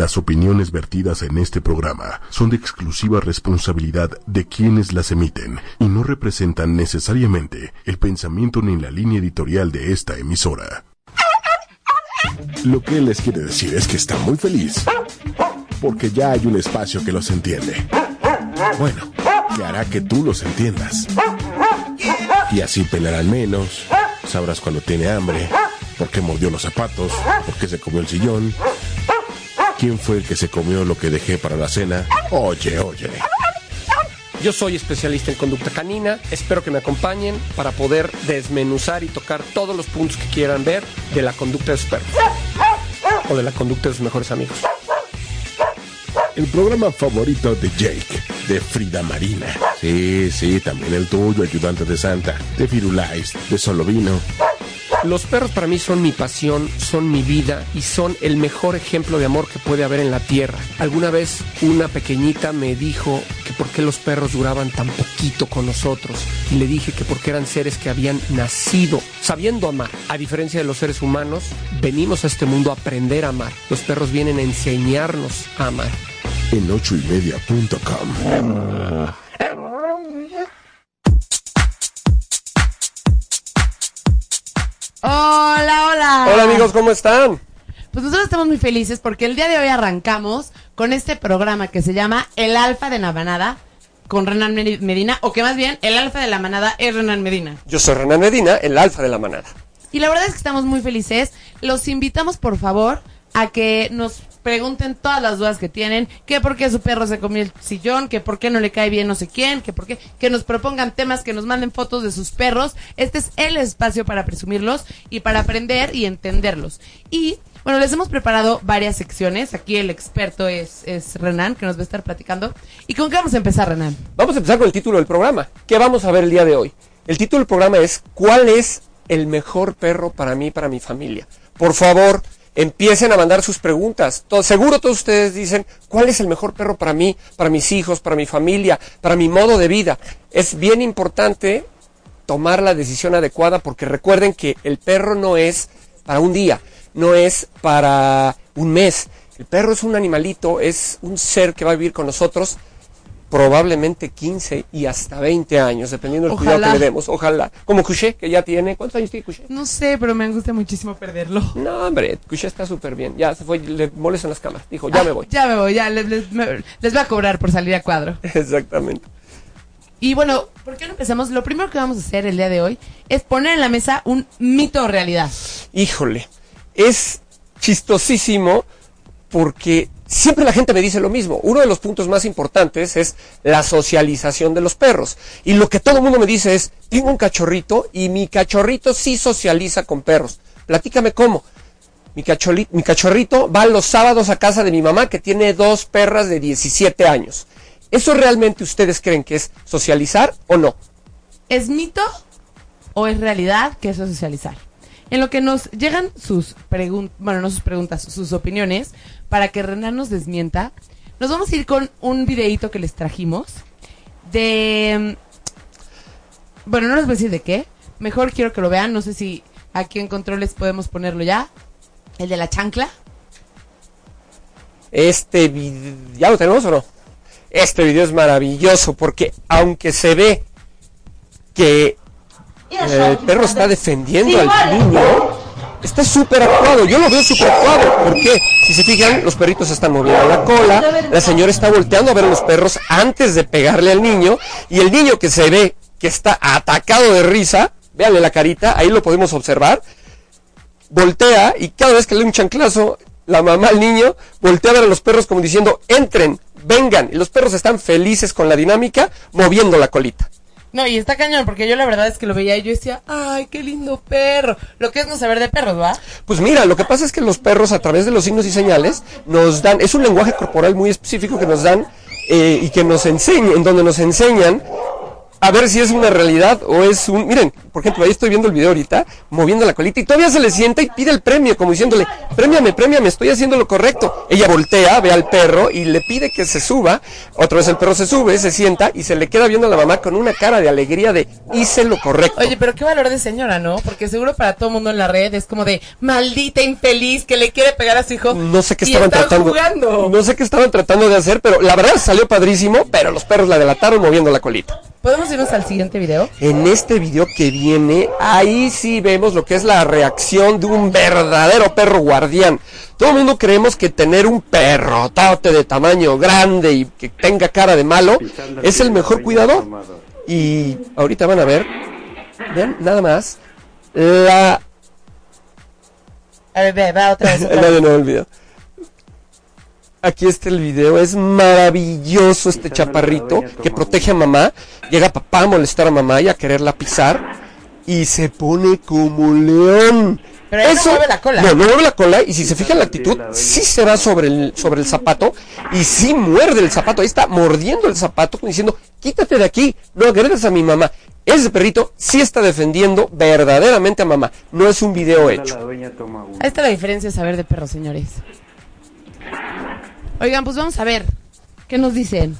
Las opiniones vertidas en este programa son de exclusiva responsabilidad de quienes las emiten y no representan necesariamente el pensamiento ni la línea editorial de esta emisora. Lo que les quiere decir es que está muy feliz porque ya hay un espacio que los entiende. Bueno, que hará que tú los entiendas. Y así pelearán menos, sabrás cuando tiene hambre, por qué mordió los zapatos, por qué se comió el sillón, quién fue el que se comió lo que dejé para la cena. Oye, oye. Yo soy especialista en conducta canina, espero que me acompañen para poder desmenuzar y tocar todos los puntos que quieran ver de la conducta de sus perros o de la conducta de sus mejores amigos. El programa favorito de Jake, de Frida Marina. Sí, sí, también el tuyo, ayudante de Santa, de Firulais, de Solovino. Los perros para mí son mi pasión, son mi vida y son el mejor ejemplo de amor que puede haber en la tierra. Alguna vez una pequeñita me dijo que por qué los perros duraban tan poquito con nosotros y le dije que porque eran seres que habían nacido sabiendo amar. A diferencia de los seres humanos, venimos a este mundo a aprender a amar. Los perros vienen a enseñarnos a amar. En ochoymedia.com. Hola, hola. Hola amigos, ¿cómo están? Pues nosotros estamos muy felices porque el día de hoy arrancamos con este programa que se llama El Alfa de la Manada con Renan Medina, o que más bien el Alfa de la Manada es Renan Medina. Yo soy Renan Medina, el alfa de la manada. Y la verdad es que estamos muy felices. Los invitamos, por favor, a que nos pregunten todas las dudas que tienen, que por qué su perro se comió el sillón, que por qué no le cae bien no sé quién, que por qué, que nos propongan temas, que nos manden fotos de sus perros. Este es el espacio para presumirlos y para aprender y entenderlos. Y bueno, les hemos preparado varias secciones. Aquí el experto es, es Renan, que nos va a estar platicando. ¿Y con qué vamos a empezar, Renan? Vamos a empezar con el título del programa. ¿Qué vamos a ver el día de hoy? El título del programa es ¿Cuál es el mejor perro para mí, para mi familia? Por favor, empiecen a mandar sus preguntas. Seguro todos ustedes dicen, ¿cuál es el mejor perro para mí, para mis hijos, para mi familia, para mi modo de vida? Es bien importante tomar la decisión adecuada porque recuerden que el perro no es para un día, no es para un mes. El perro es un animalito, es un ser que va a vivir con nosotros probablemente 15 y hasta 20 años, dependiendo del cuidado que le demos. Ojalá. Como Couché, que ya tiene. ¿Cuántos años tiene Couché? No sé, pero me angustia muchísimo perderlo. No, hombre, Couché está súper bien. Ya se fue, le molestan las cámaras. Dijo, ya me voy. Ya me voy, ya les, les, me- les voy a cobrar por salir a cuadro. Exactamente. Y bueno, ¿por qué no empezamos? Lo primero que vamos a hacer el día de hoy es poner en la mesa un mito o realidad. Híjole, es chistosísimo porque siempre la gente me dice lo mismo. Uno de los puntos más importantes es la socialización de los perros. Y lo que todo el mundo me dice es, tengo un cachorrito y mi cachorrito sí socializa con perros. Platícame cómo. Mi, mi cachorrito va los sábados a casa de mi mamá que tiene dos perras de 17 años. ¿Eso realmente ustedes creen que es socializar o no? ¿Es mito o es realidad que eso es socializar? En lo que nos llegan sus preguntas, bueno, no sus preguntas, sus opiniones, para que Renan nos desmienta, nos vamos a ir con un videíto que les trajimos de... mm, Bueno, no les voy a decir de qué. Mejor quiero que lo vean. No sé si aquí en controles podemos ponerlo ya. El de la chancla. Este video, ¿ya lo tenemos o no? Este video es maravilloso porque aunque se ve que el perro está defendiendo al niño, está súper actuado. Yo lo veo súper actuado. ¿Por qué? Si se fijan, los perritos están moviendo la cola, la señora está volteando a ver a los perros antes de pegarle al niño y el niño que se ve que está atacado de risa, véanle la carita, ahí lo podemos observar, voltea y cada vez que le da un chanclazo, la mamá al niño voltea a ver a los perros como diciendo, entren, vengan. Y los perros están felices con la dinámica, moviendo la colita. No, y está cañón, porque yo la verdad es que lo veía y yo decía, ay, qué lindo perro. Lo que es no saber de perros, ¿va? Pues mira, lo que pasa es que los perros a través de los signos y señales nos dan, es un lenguaje corporal muy específico que nos dan eh, y que nos enseñan, en donde nos enseñan a ver si es una realidad o es un... Miren, por ejemplo, ahí estoy viendo el video ahorita, moviendo la colita y todavía se le sienta y pide el premio, como diciéndole, premiame, premiame, estoy haciendo lo correcto. Ella voltea, ve al perro y le pide que se suba. Otra vez el perro se sube, se sienta y se le queda viendo a la mamá con una cara de alegría de hice lo correcto. Oye, pero qué valor de señora, ¿no? Porque seguro para todo mundo en la red es como de maldita infeliz que le quiere pegar a su hijo. No sé qué y estaban están tratando. jugando. No sé qué estaban tratando de hacer, pero la verdad salió padrísimo, pero los perros la delataron moviendo la colita. ¿Podemos irnos al siguiente video? En este video que viene, ahí sí vemos lo que es la reacción de un verdadero perro guardián. Todo el mundo creemos que tener un perrotote de tamaño grande y que tenga cara de malo es el mejor cuidador. Y ahorita van a ver, vean nada más, la... A ver, ve, va otra vez. otra No, vez. el video. Aquí está el video, es maravilloso este chaparrito que protege a mamá. Llega papá a molestar a mamá y a quererla pisar. Y se pone como león. Pero él no mueve la cola. No, no mueve la cola. Y si se fija en la actitud, sí se va sobre el, sobre el zapato. Y sí muerde el zapato. Ahí está mordiendo el zapato, como diciendo, quítate de aquí, no agredas a mi mamá. Ese perrito sí está defendiendo verdaderamente a mamá. No es un video hecho. Ahí está la diferencia de saber de perros, señores. Oigan, pues vamos a ver. ¿Qué nos dicen?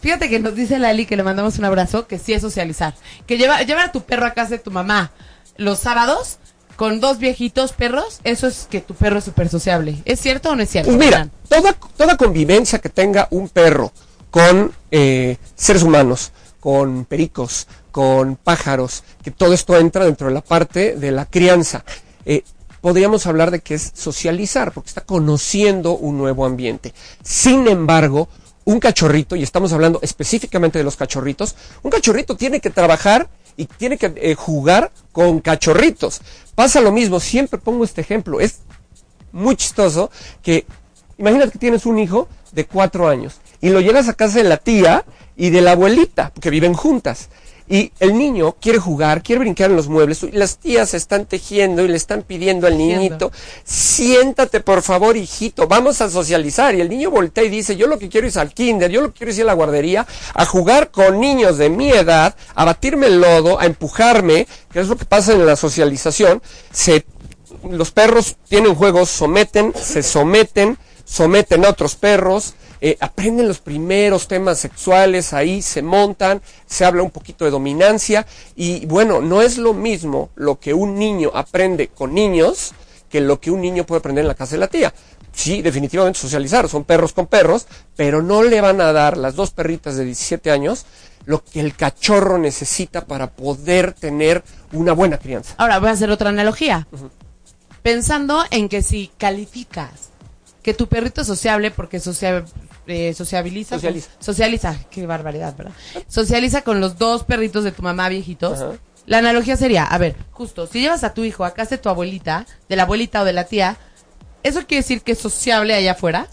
Fíjate que nos dice Lali que le mandamos un abrazo, que sí es socializar. Que lleva, llevar a tu perro a casa de tu mamá los sábados con dos viejitos perros, eso es que tu perro es súper sociable. ¿Es cierto o no es cierto? Pues mira, toda, toda convivencia que tenga un perro con eh, seres humanos, con pericos, con pájaros, que todo esto entra dentro de la parte de la crianza. Eh, podríamos hablar de que es socializar, porque está conociendo un nuevo ambiente. Sin embargo, un cachorrito, y estamos hablando específicamente de los cachorritos, un cachorrito tiene que trabajar y tiene que eh, jugar con cachorritos. Pasa lo mismo, siempre pongo este ejemplo, es muy chistoso que imagínate que tienes un hijo de cuatro años y lo llegas a casa de la tía y de la abuelita, porque viven juntas. Y el niño quiere jugar, quiere brincar en los muebles, y las tías están tejiendo y le están pidiendo al niñito, siéntate por favor, hijito, vamos a socializar. Y el niño voltea y dice, yo lo que quiero es al kinder, yo lo que quiero es ir a la guardería, a jugar con niños de mi edad, a batirme el lodo, a empujarme, que es lo que pasa en la socialización. Se los perros tienen juegos, someten, se someten, someten a otros perros, eh, aprenden los primeros temas sexuales, ahí se montan, se habla un poquito de dominancia y bueno, no es lo mismo lo que un niño aprende con niños que lo que un niño puede aprender en la casa de la tía. Sí, definitivamente socializar, son perros con perros, pero no le van a dar las dos perritas de 17 años lo que el cachorro necesita para poder tener una buena crianza. Ahora voy a hacer otra analogía. Pensando en que si calificas que tu perrito es sociable porque socia- eh, sociabiliza, Socializa. socializa, qué barbaridad, ¿verdad? Socializa con los dos perritos de tu mamá viejitos. Ajá. La analogía sería, a ver, justo, si llevas a tu hijo a casa de tu abuelita, de la abuelita o de la tía, ¿eso quiere decir que es sociable allá afuera?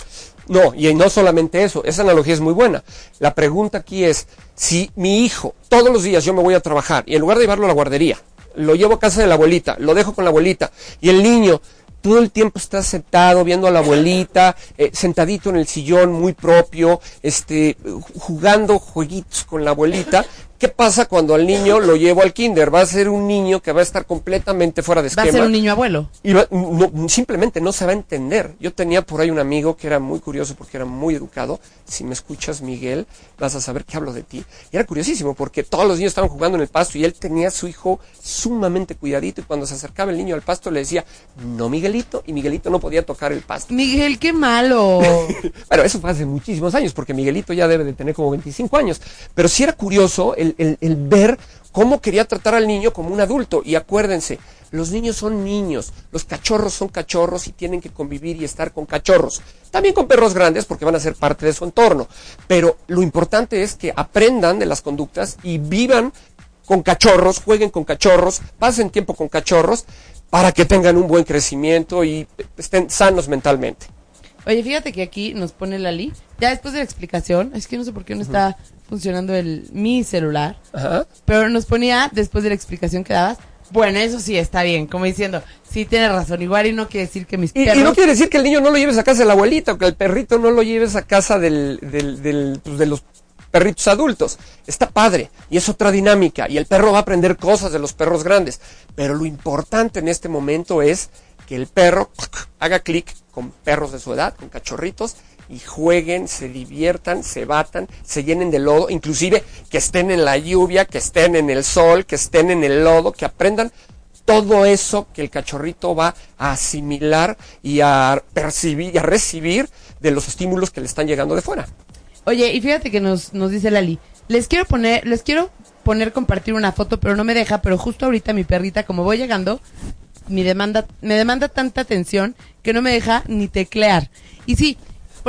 No, y no solamente eso, esa analogía es muy buena. La pregunta aquí es, si mi hijo, todos los días yo me voy a trabajar y en lugar de llevarlo a la guardería, lo llevo a casa de la abuelita, lo dejo con la abuelita y el niño todo el tiempo está sentado viendo a la abuelita, eh, sentadito en el sillón muy propio, este, jugando jueguitos con la abuelita. ¿Qué pasa cuando al niño lo llevo al kinder? Va a ser un niño que va a estar completamente fuera de Va esquema. a ser un niño abuelo. Y va- no, simplemente no se va a entender. Yo tenía por ahí un amigo que era muy curioso porque era muy educado. Si me escuchas, Miguel, vas a saber que hablo de ti. Y era curiosísimo porque todos los niños estaban jugando en el pasto y él tenía a su hijo sumamente cuidadito. Y cuando se acercaba el niño al pasto le decía, no, Miguelito. Y Miguelito no podía tocar el pasto. Miguel, qué malo. Bueno, eso fue hace muchísimos años, porque Miguelito ya debe de tener como 25 años. Pero sí era curioso el, el- el ver cómo quería tratar al niño como un adulto. Y acuérdense, los niños son niños, los cachorros son cachorros y tienen que convivir y estar con cachorros. También con perros grandes porque van a ser parte de su entorno. Pero lo importante es que aprendan de las conductas y vivan con cachorros, jueguen con cachorros, pasen tiempo con cachorros para que tengan un buen crecimiento y estén sanos mentalmente. Oye, fíjate que aquí nos pone Lali, ya después de la explicación, es que no sé por qué no está funcionando el mi celular, Ajá. pero nos ponía después de la explicación que dabas, bueno, eso sí está bien, como diciendo, sí tienes razón, igual y no quiere decir que mis Y, y perros no quiere decir que el niño no lo lleves a casa de la abuelita o que el perrito no lo lleves a casa del, del, del, pues, de los perritos adultos. Está padre y es otra dinámica y el perro va a aprender cosas de los perros grandes. Pero lo importante en este momento es que el perro haga clic con perros de su edad, con cachorritos y jueguen, se diviertan, se batan, se llenen de lodo, inclusive que estén en la lluvia, que estén en el sol, que estén en el lodo, que aprendan todo eso que el cachorrito va a asimilar y a percibir y a recibir de los estímulos que le están llegando de fuera. Oye, y fíjate que nos, nos dice Lali, les quiero poner, les quiero poner compartir una foto, pero no me deja, pero justo ahorita mi perrita, como voy llegando, mi demanda, me demanda tanta atención que no me deja ni teclear. Y sí,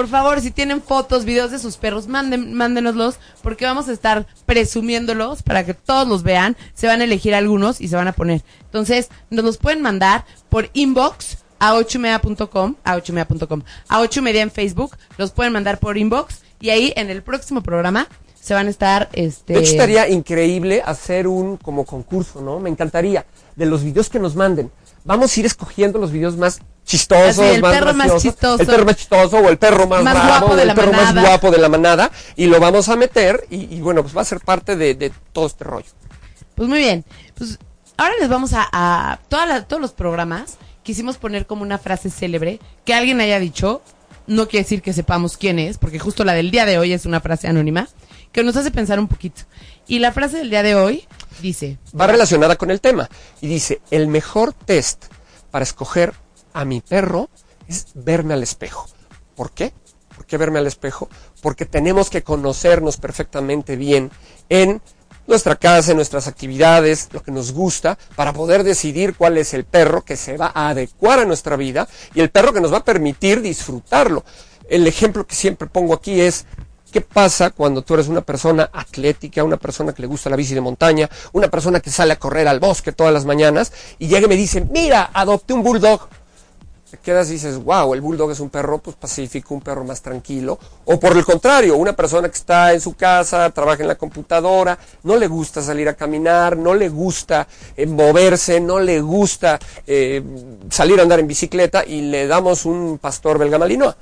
por favor, si tienen fotos, videos de sus perros, manden, mándenoslos, porque vamos a estar presumiéndolos para que todos los vean. Se van a elegir algunos y se van a poner. Entonces, nos los pueden mandar por inbox a 8media.com, a 8media.com, a 8 media en Facebook, los pueden mandar por inbox y ahí en el próximo programa se van a estar este De estaría increíble hacer un como concurso, ¿no? Me encantaría de los videos que nos manden. Vamos a ir escogiendo los videos más chistosos, Así, el más perro más chistoso. el perro más chistoso o el perro más, Más bravo, guapo de el la perro más guapo de la manada y lo vamos a meter y, y bueno, pues va a ser parte de, de todo este rollo. Pues muy bien. Pues ahora les vamos a, a todas las- todos los programas quisimos poner como una frase célebre que alguien haya dicho. No quiere decir que sepamos quién es, porque justo la del día de hoy es una frase anónima que nos hace pensar un poquito. Y la frase del día de hoy dice, Va relacionada con el tema y dice, el mejor test para escoger a mi perro es verme al espejo. ¿Por qué? ¿Por qué verme al espejo? Porque tenemos que conocernos perfectamente bien en nuestra casa, en nuestras actividades, lo que nos gusta, para poder decidir cuál es el perro que se va a adecuar a nuestra vida y el perro que nos va a permitir disfrutarlo. El ejemplo que siempre pongo aquí es, ¿Qué pasa cuando tú eres una persona atlética, una persona que le gusta la bici de montaña, una persona que sale a correr al bosque todas las mañanas y llega y me dice, mira, adopté un bulldog? Te quedas y dices, wow, el bulldog es un perro pues pacífico, un perro más tranquilo. O por el contrario, una persona que está en su casa, trabaja en la computadora, no le gusta salir a caminar, no le gusta eh, moverse, no le gusta eh, salir a andar en bicicleta y le damos un pastor belga malinois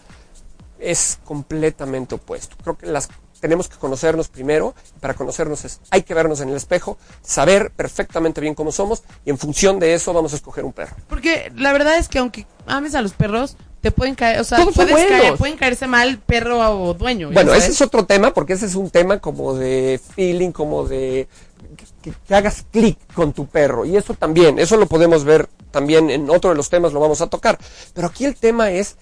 es completamente opuesto. Creo que las tenemos que conocernos primero. Para conocernos es, hay que vernos en el espejo, saber perfectamente bien cómo somos y en función de eso vamos a escoger un perro. porque la verdad es que aunque ames a los perros, te pueden caer, o sea, puedes caer, pueden caerse mal perro o dueño. Bueno, sabes. ese es otro tema porque ese es un tema como de feeling, como de que, que hagas clic con tu perro. Y eso también, eso lo podemos ver también en otro de los temas, lo vamos a tocar. Pero aquí el tema es,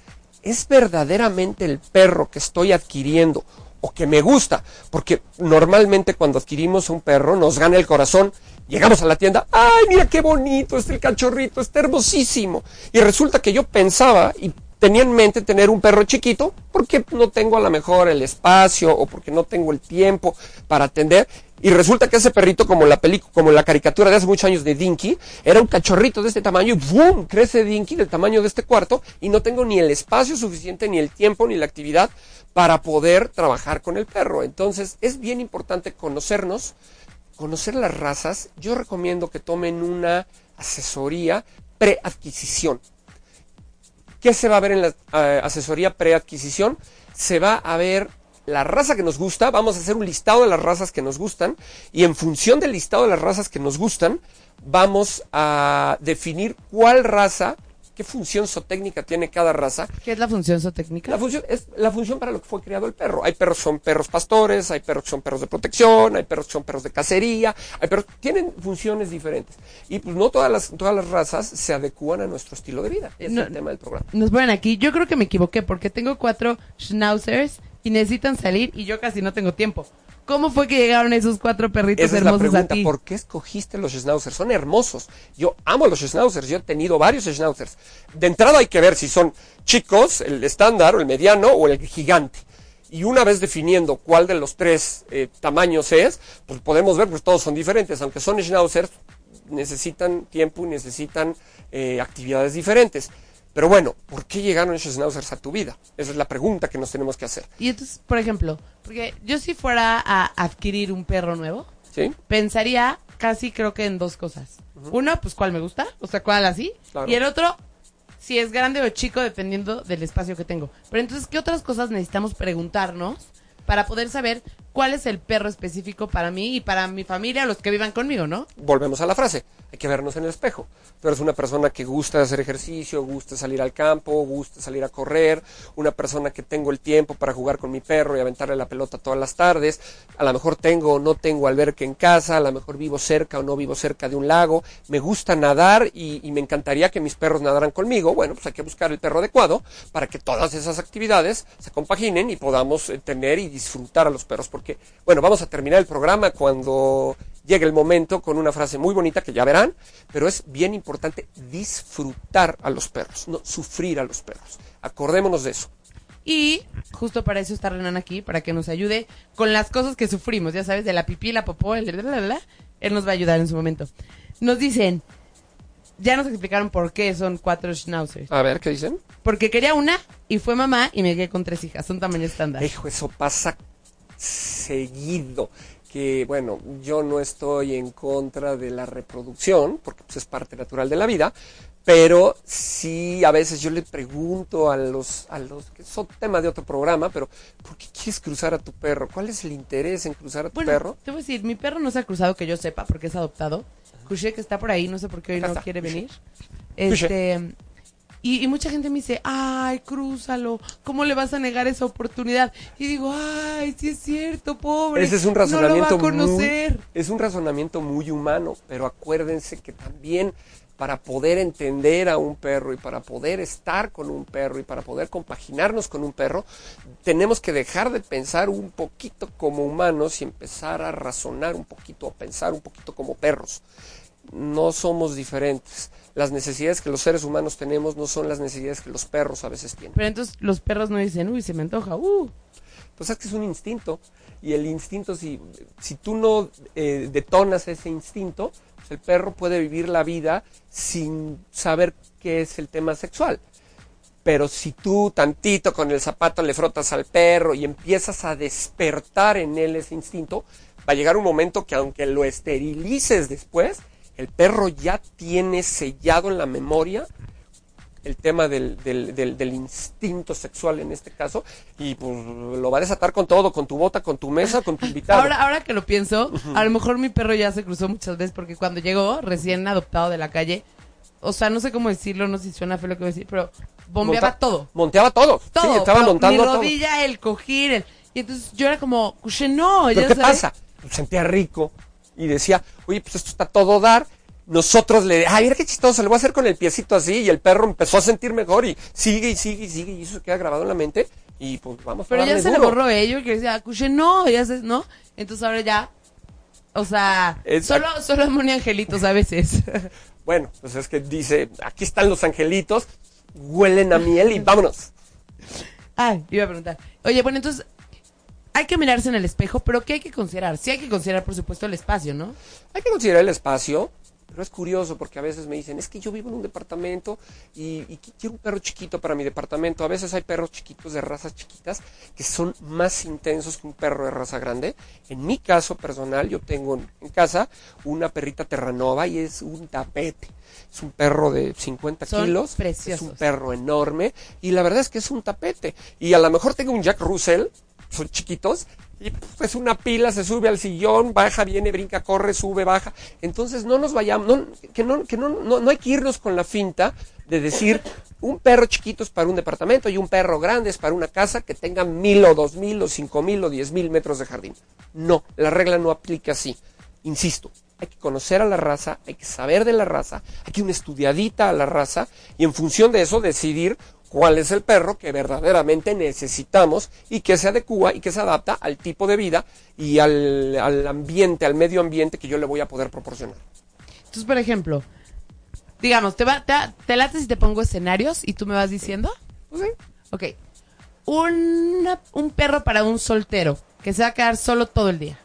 ¿es verdaderamente el perro que estoy adquiriendo o que me gusta? Porque normalmente cuando adquirimos un perro nos gana el corazón. Llegamos a la tienda, ay, mira qué bonito, este el cachorrito, está hermosísimo. Y resulta que yo pensaba y tenía en mente tener un perro chiquito porque no tengo a lo mejor el espacio o porque no tengo el tiempo para atender. Y resulta que ese perrito, como la película, como la caricatura de hace muchos años de Dinky, era un cachorrito de este tamaño y ¡boom! crece Dinky del tamaño de este cuarto y no tengo ni el espacio suficiente, ni el tiempo, ni la actividad para poder trabajar con el perro. Entonces es bien importante conocernos, conocer las razas. Yo recomiendo que tomen una asesoría preadquisición. ¿Qué se va a ver en la eh, asesoría preadquisición? Se va a ver la raza que nos gusta, vamos a hacer un listado de las razas que nos gustan y en función del listado de las razas que nos gustan, vamos a definir cuál raza, qué función zootécnica tiene cada raza ¿Qué es la función zootécnica? la función es la función para lo que fue creado el perro. Hay perros que son perros pastores, hay perros que son perros de protección, hay perros que son perros de cacería, hay perros tienen funciones diferentes. Y pues no todas las todas las razas se adecúan a nuestro estilo de vida. Ese No. es el tema del programa. Nos ponen aquí, yo creo que me equivoqué porque tengo cuatro schnauzers y necesitan salir y yo casi no tengo tiempo. ¿Cómo fue que llegaron esos cuatro perritos Esa es la hermosos a ti? ¿por qué escogiste los schnauzers? Son hermosos. Yo amo los schnauzers, yo he tenido varios schnauzers. De entrada hay que ver si son chicos, el estándar o el mediano o el gigante. Y una vez definiendo cuál de los tres eh, tamaños es, pues podemos ver, pues todos son diferentes. Aunque son schnauzers, necesitan tiempo y necesitan eh, actividades diferentes. Pero bueno, ¿por qué llegaron esos schnauzers a tu vida? Esa es la pregunta que nos tenemos que hacer. Y entonces, por ejemplo, porque yo si fuera a adquirir un perro nuevo, ¿Sí? pensaría casi creo que en dos cosas. Uno, pues cuál me gusta, o sea, cuál así. Claro. Y el otro, si es grande o chico, dependiendo del espacio que tengo. Pero entonces, ¿qué otras cosas necesitamos preguntarnos para poder saber cuál es el perro específico para mí y para mi familia, los que vivan conmigo, ¿no? Volvemos a la frase, hay que vernos en el espejo. Tú eres una persona que gusta hacer ejercicio, gusta salir al campo, gusta salir a correr, una persona que tengo el tiempo para jugar con mi perro y aventarle la pelota todas las tardes, a lo mejor tengo o no tengo albergue en casa, a lo mejor vivo cerca o no vivo cerca de un lago, me gusta nadar y, y me encantaría que mis perros nadaran conmigo, bueno, pues hay que buscar el perro adecuado para que todas esas actividades se compaginen y podamos eh, tener y disfrutar a los perros, porque, bueno, vamos a terminar el programa cuando llegue el momento con una frase muy bonita que ya verán, pero es bien importante disfrutar a los perros, no sufrir a los perros. Acordémonos de eso. Y justo para eso está Renan aquí, para que nos ayude con las cosas que sufrimos, ya sabes, de la pipí, la popó, el bla, bla. Él nos va a ayudar en su momento. Nos dicen, ya nos explicaron por qué son cuatro schnauzers. A ver, ¿qué dicen? Porque quería una y fue mamá y me quedé con tres hijas, son tamaño estándar. Hijo, eso pasa seguido. Que bueno, yo no estoy en contra de la reproducción, porque pues, es parte natural de la vida, pero sí a veces yo le pregunto a los, a los, que son tema de otro programa, pero ¿por qué quieres cruzar a tu perro? ¿Cuál es el interés en cruzar a tu Bueno, perro? te voy a decir, mi perro no se ha cruzado que yo sepa porque es adoptado. Cuché que está por ahí, no sé por qué hoy Acá no está, quiere venir. Este, y, y mucha gente me dice, ay, crúzalo, ¿cómo le vas a negar esa oportunidad? Y digo, ay, sí es cierto, pobre. Ese es un no lo va razonamiento a conocer. muy, es un razonamiento muy humano, pero acuérdense que también para poder entender a un perro y para poder estar con un perro y para poder compaginarnos con un perro, tenemos que dejar de pensar un poquito como humanos y empezar a razonar un poquito, a pensar un poquito como perros. No somos diferentes. Las necesidades que los seres humanos tenemos no son las necesidades que los perros a veces tienen. Pero entonces los perros no dicen, uy, se me antoja, uh. Pues es que es un instinto. Y el instinto, si, si tú no eh, detonas ese instinto, pues el perro puede vivir la vida sin saber qué es el tema sexual. Pero si tú tantito con el zapato le frotas al perro y empiezas a despertar en él ese instinto, va a llegar un momento que aunque lo esterilices después, el perro ya tiene sellado en la memoria el tema del, del, del, del instinto sexual en este caso y pues lo va a desatar con todo, con tu bota, con tu mesa, con tu invitado. Ahora, ahora que lo pienso, a lo mejor mi perro ya se cruzó muchas veces porque cuando llegó, recién adoptado de la calle, o sea, no sé cómo decirlo, no sé si suena feo lo que voy a decir, pero bombeaba Monta- todo. Monteaba todo. Todo. Sí, estaba montando mi todo. rodilla, el cojín, el... Y entonces yo era como, no, ¿Pero ya qué sabes. pasa? Sentía rico y decía, oye, pues esto está todo dar. Nosotros le, ay, mira qué chistoso, le voy a hacer con el piecito así y el perro empezó a sentir mejor y sigue y sigue y sigue y eso se queda grabado en la mente y pues vamos a Pero ya se le borró ello, que decía, cuché, no, ya sabes, ¿no? Entonces ahora ya, o sea, Exacto. solo, solo angelitos a veces. Bueno, pues es que dice, aquí están los angelitos, huelen a miel y vámonos. Ay, iba a preguntar. Oye, bueno, entonces, hay que mirarse en el espejo, pero ¿qué hay que considerar? Sí hay que considerar, por supuesto, el espacio, ¿no? Hay que considerar el espacio, pero es curioso porque a veces me dicen, es que yo vivo en un departamento y, y qui- quiero un perro chiquito para mi departamento. A veces hay perros chiquitos de razas chiquitas que son más intensos que un perro de raza grande. En mi caso personal, yo tengo en, casa una perrita terranova y es un tapete. Es un perro de 50 Son kilos. Es preciosos. un perro enorme y la verdad es que es un tapete. Y a lo mejor tengo un Jack Russell, son chiquitos, y pues una pila se sube al sillón, baja, viene, brinca, corre, sube, baja. Entonces no nos vayamos, no, que, no, que no, no, no hay que irnos con la finta de decir un perro chiquito es para un departamento y un perro grande es para una casa que tenga mil o dos mil o cinco mil o diez mil metros de jardín. No, la regla no aplica así. Insisto, hay que conocer a la raza, hay que saber de la raza, hay que una estudiadita a la raza y en función de eso decidir cuál es el perro que verdaderamente necesitamos y que se adecua y que se adapta al tipo de vida y al, al ambiente, al medio ambiente que yo le voy a poder proporcionar. Entonces, por ejemplo, digamos, te, va, te, te late si te pongo escenarios y tú me vas diciendo. ¿Ok? Ok. Una- un perro para un soltero que se va a quedar solo todo el día.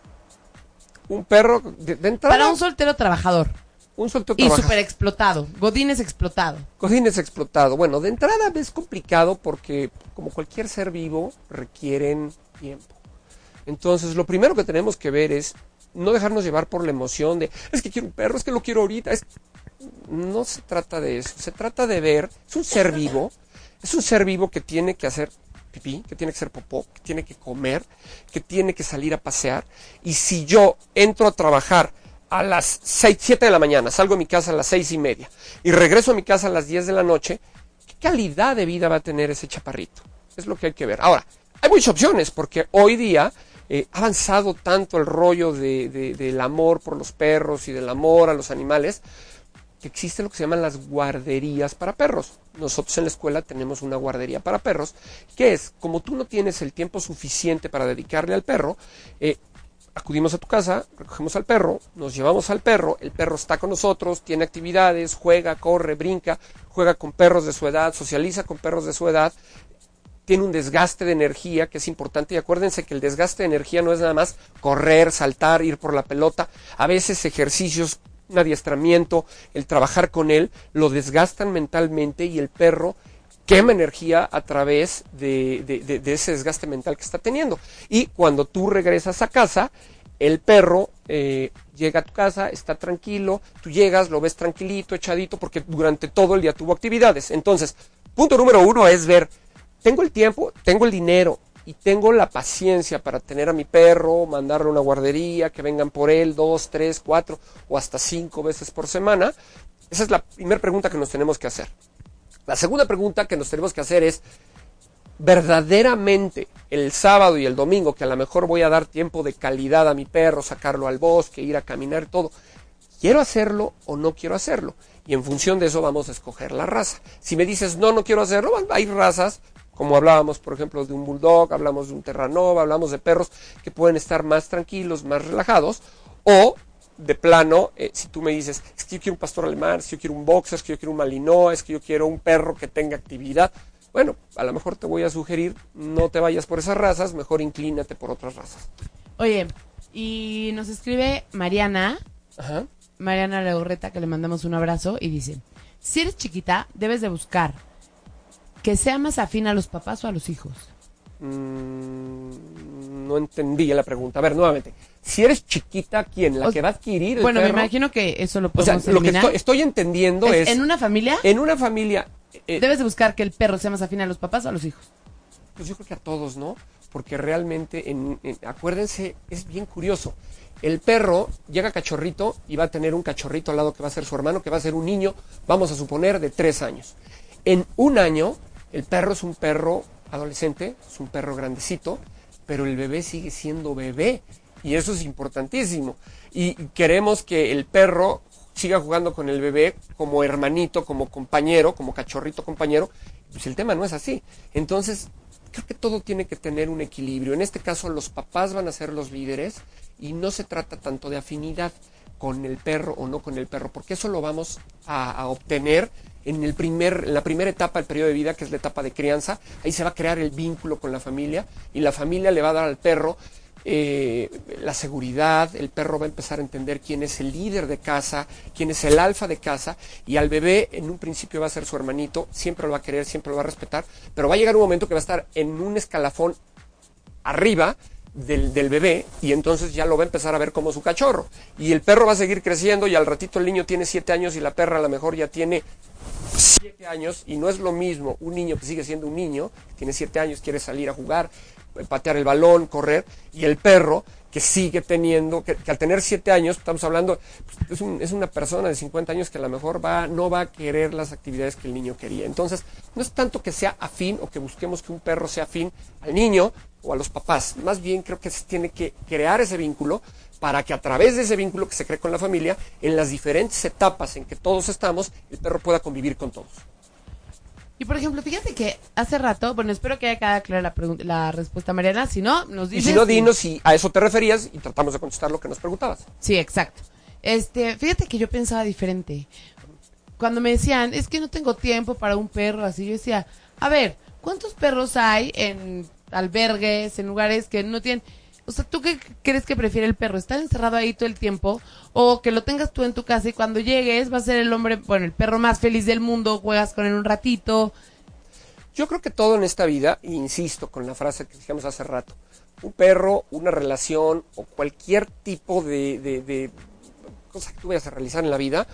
Un perro de, de entrada, Para un soltero trabajador un suelto y súper explotado. Godines explotado. Cojines explotado. Bueno, de entrada es complicado porque, como cualquier ser vivo, requieren tiempo. Entonces, lo primero que tenemos que ver es no dejarnos llevar por la emoción de, es que quiero un perro, es que lo quiero ahorita. Es... No se trata de eso. Se trata de ver, es un ser vivo, es un ser vivo que tiene que hacer pipí, que tiene que ser popó, que tiene que comer, que tiene que salir a pasear. Y si yo entro a trabajar a las 6, 7 de la mañana, salgo de mi casa a las seis y media y regreso a mi casa a las 10 de la noche, ¿qué calidad de vida va a tener ese chaparrito? Es lo que hay que ver. Ahora, hay muchas opciones porque hoy día eh, ha avanzado tanto el rollo de, del amor por los perros y del amor a los animales que existe lo que se llaman las guarderías para perros. Nosotros en la escuela tenemos una guardería para perros, que es, como tú no tienes el tiempo suficiente para dedicarle al perro, eh, acudimos a tu casa, recogemos al perro, nos llevamos al perro, el perro está con nosotros, tiene actividades, juega, corre, brinca, juega con perros de su edad, socializa con perros de su edad, tiene un desgaste de energía que es importante y acuérdense que el desgaste de energía no es nada más correr, saltar, ir por la pelota, a veces ejercicios, un adiestramiento, el trabajar con él, lo desgastan mentalmente y el perro quema energía a través de, ese desgaste mental que está teniendo. Y cuando tú regresas a casa, el perro eh, llega a tu casa, está tranquilo, tú llegas, lo ves tranquilito, echadito, porque durante todo el día tuvo actividades. Entonces, punto número uno es ver, tengo el tiempo, tengo el dinero y tengo la paciencia para tener a mi perro, mandarle a una guardería, que vengan por él dos, tres, cuatro o hasta cinco veces por semana. Esa es la primera pregunta que nos tenemos que hacer. La segunda pregunta que nos tenemos que hacer es, verdaderamente el sábado y el domingo, que a lo mejor voy a dar tiempo de calidad a mi perro, sacarlo al bosque, ir a caminar, todo, ¿quiero hacerlo o no quiero hacerlo? Y en función de eso vamos a escoger la raza. Si me dices, no, no quiero hacerlo, hay razas, como hablábamos, por ejemplo, de un bulldog, hablamos de un terranova, hablamos de perros que pueden estar más tranquilos, más relajados, o de plano, eh, si tú me dices, es que yo quiero un pastor alemán, es que yo quiero un boxer, es que yo quiero un malinois, es que yo quiero un perro que tenga actividad, bueno, a lo mejor te voy a sugerir, no te vayas por esas razas, mejor inclínate por otras razas. Oye, y nos escribe Mariana, Ajá. Mariana Leurreta, que le mandamos un abrazo, y dice, si eres chiquita, debes de buscar que sea más afín a los papás o a los hijos. Mm, no entendí la pregunta. A ver, nuevamente. Si eres chiquita, ¿quién? ¿La que va a adquirir el Bueno, me imagino que eso lo podemos O sea, lo que estoy, entendiendo es, ¿En una familia? En una familia... Eh, debes de buscar que el perro sea más afín a los papás o a los hijos. Pues yo creo que a todos, ¿no? Porque realmente, en, acuérdense, es bien curioso. El perro llega cachorrito y va a tener un cachorrito al lado que va a ser su hermano, que va a ser un niño, vamos a suponer, de tres años. En un año, el perro es un perro adolescente, es un perro grandecito, pero el bebé sigue siendo bebé y eso es importantísimo. Y queremos que el perro siga jugando con el bebé como hermanito, como compañero, como cachorrito compañero. Pues el tema no es así. Entonces, creo que todo tiene que tener un equilibrio. En este caso, los papás van a ser los líderes y no se trata tanto de afinidad con el perro o no con el perro, porque eso lo vamos a, obtener en, el primer, en la primera etapa del periodo de vida, que es la etapa de crianza. Ahí se va a crear el vínculo con la familia y la familia le va a dar al perro eh, la seguridad, el perro va a empezar a entender quién es el líder de casa, quién es el alfa de casa, y al bebé en un principio va a ser su hermanito, siempre lo va a querer, siempre lo va a respetar, pero va a llegar un momento que va a estar en un escalafón arriba del, del, bebé y entonces ya lo va a empezar a ver como su cachorro. Y el perro va a seguir creciendo y al ratito el niño tiene siete años y la perra a lo mejor ya tiene siete años y no es lo mismo un niño que sigue siendo un niño, tiene siete años, quiere salir a jugar, patear el balón, correr, y el perro que sigue teniendo, que, al tener siete años, estamos hablando, pues, es, es, una persona de 50 años que a lo mejor va, no va a querer las actividades que el niño quería. Entonces, no es tanto que sea afín o que busquemos que un perro sea afín al niño o a los papás, más bien creo que se tiene que crear ese vínculo para que a través de ese vínculo que se cree con la familia, en las diferentes etapas en que todos estamos, el perro pueda convivir con todos. Y por ejemplo, fíjate que hace rato, bueno, espero que haya quedado clara la, la respuesta, Mariana. Si no, nos dices. Y si no, dinos si a eso te referías y tratamos de contestar lo que nos preguntabas. Sí, exacto. Este, fíjate que yo pensaba diferente. Cuando me decían, es que no tengo tiempo para un perro, así yo decía, a ver, ¿cuántos perros hay en albergues, en lugares que no tienen o sea, ¿tú qué crees que prefiere el perro? ¿Estar encerrado ahí todo el tiempo? ¿O que lo tengas tú en tu casa y cuando llegues va a ser el hombre, bueno, el perro más feliz del mundo, juegas con él un ratito? Yo creo que todo en esta vida, insisto con la frase que dijimos hace rato, un perro, una relación o cualquier tipo de, de, de cosa que tú vayas a realizar en la vida,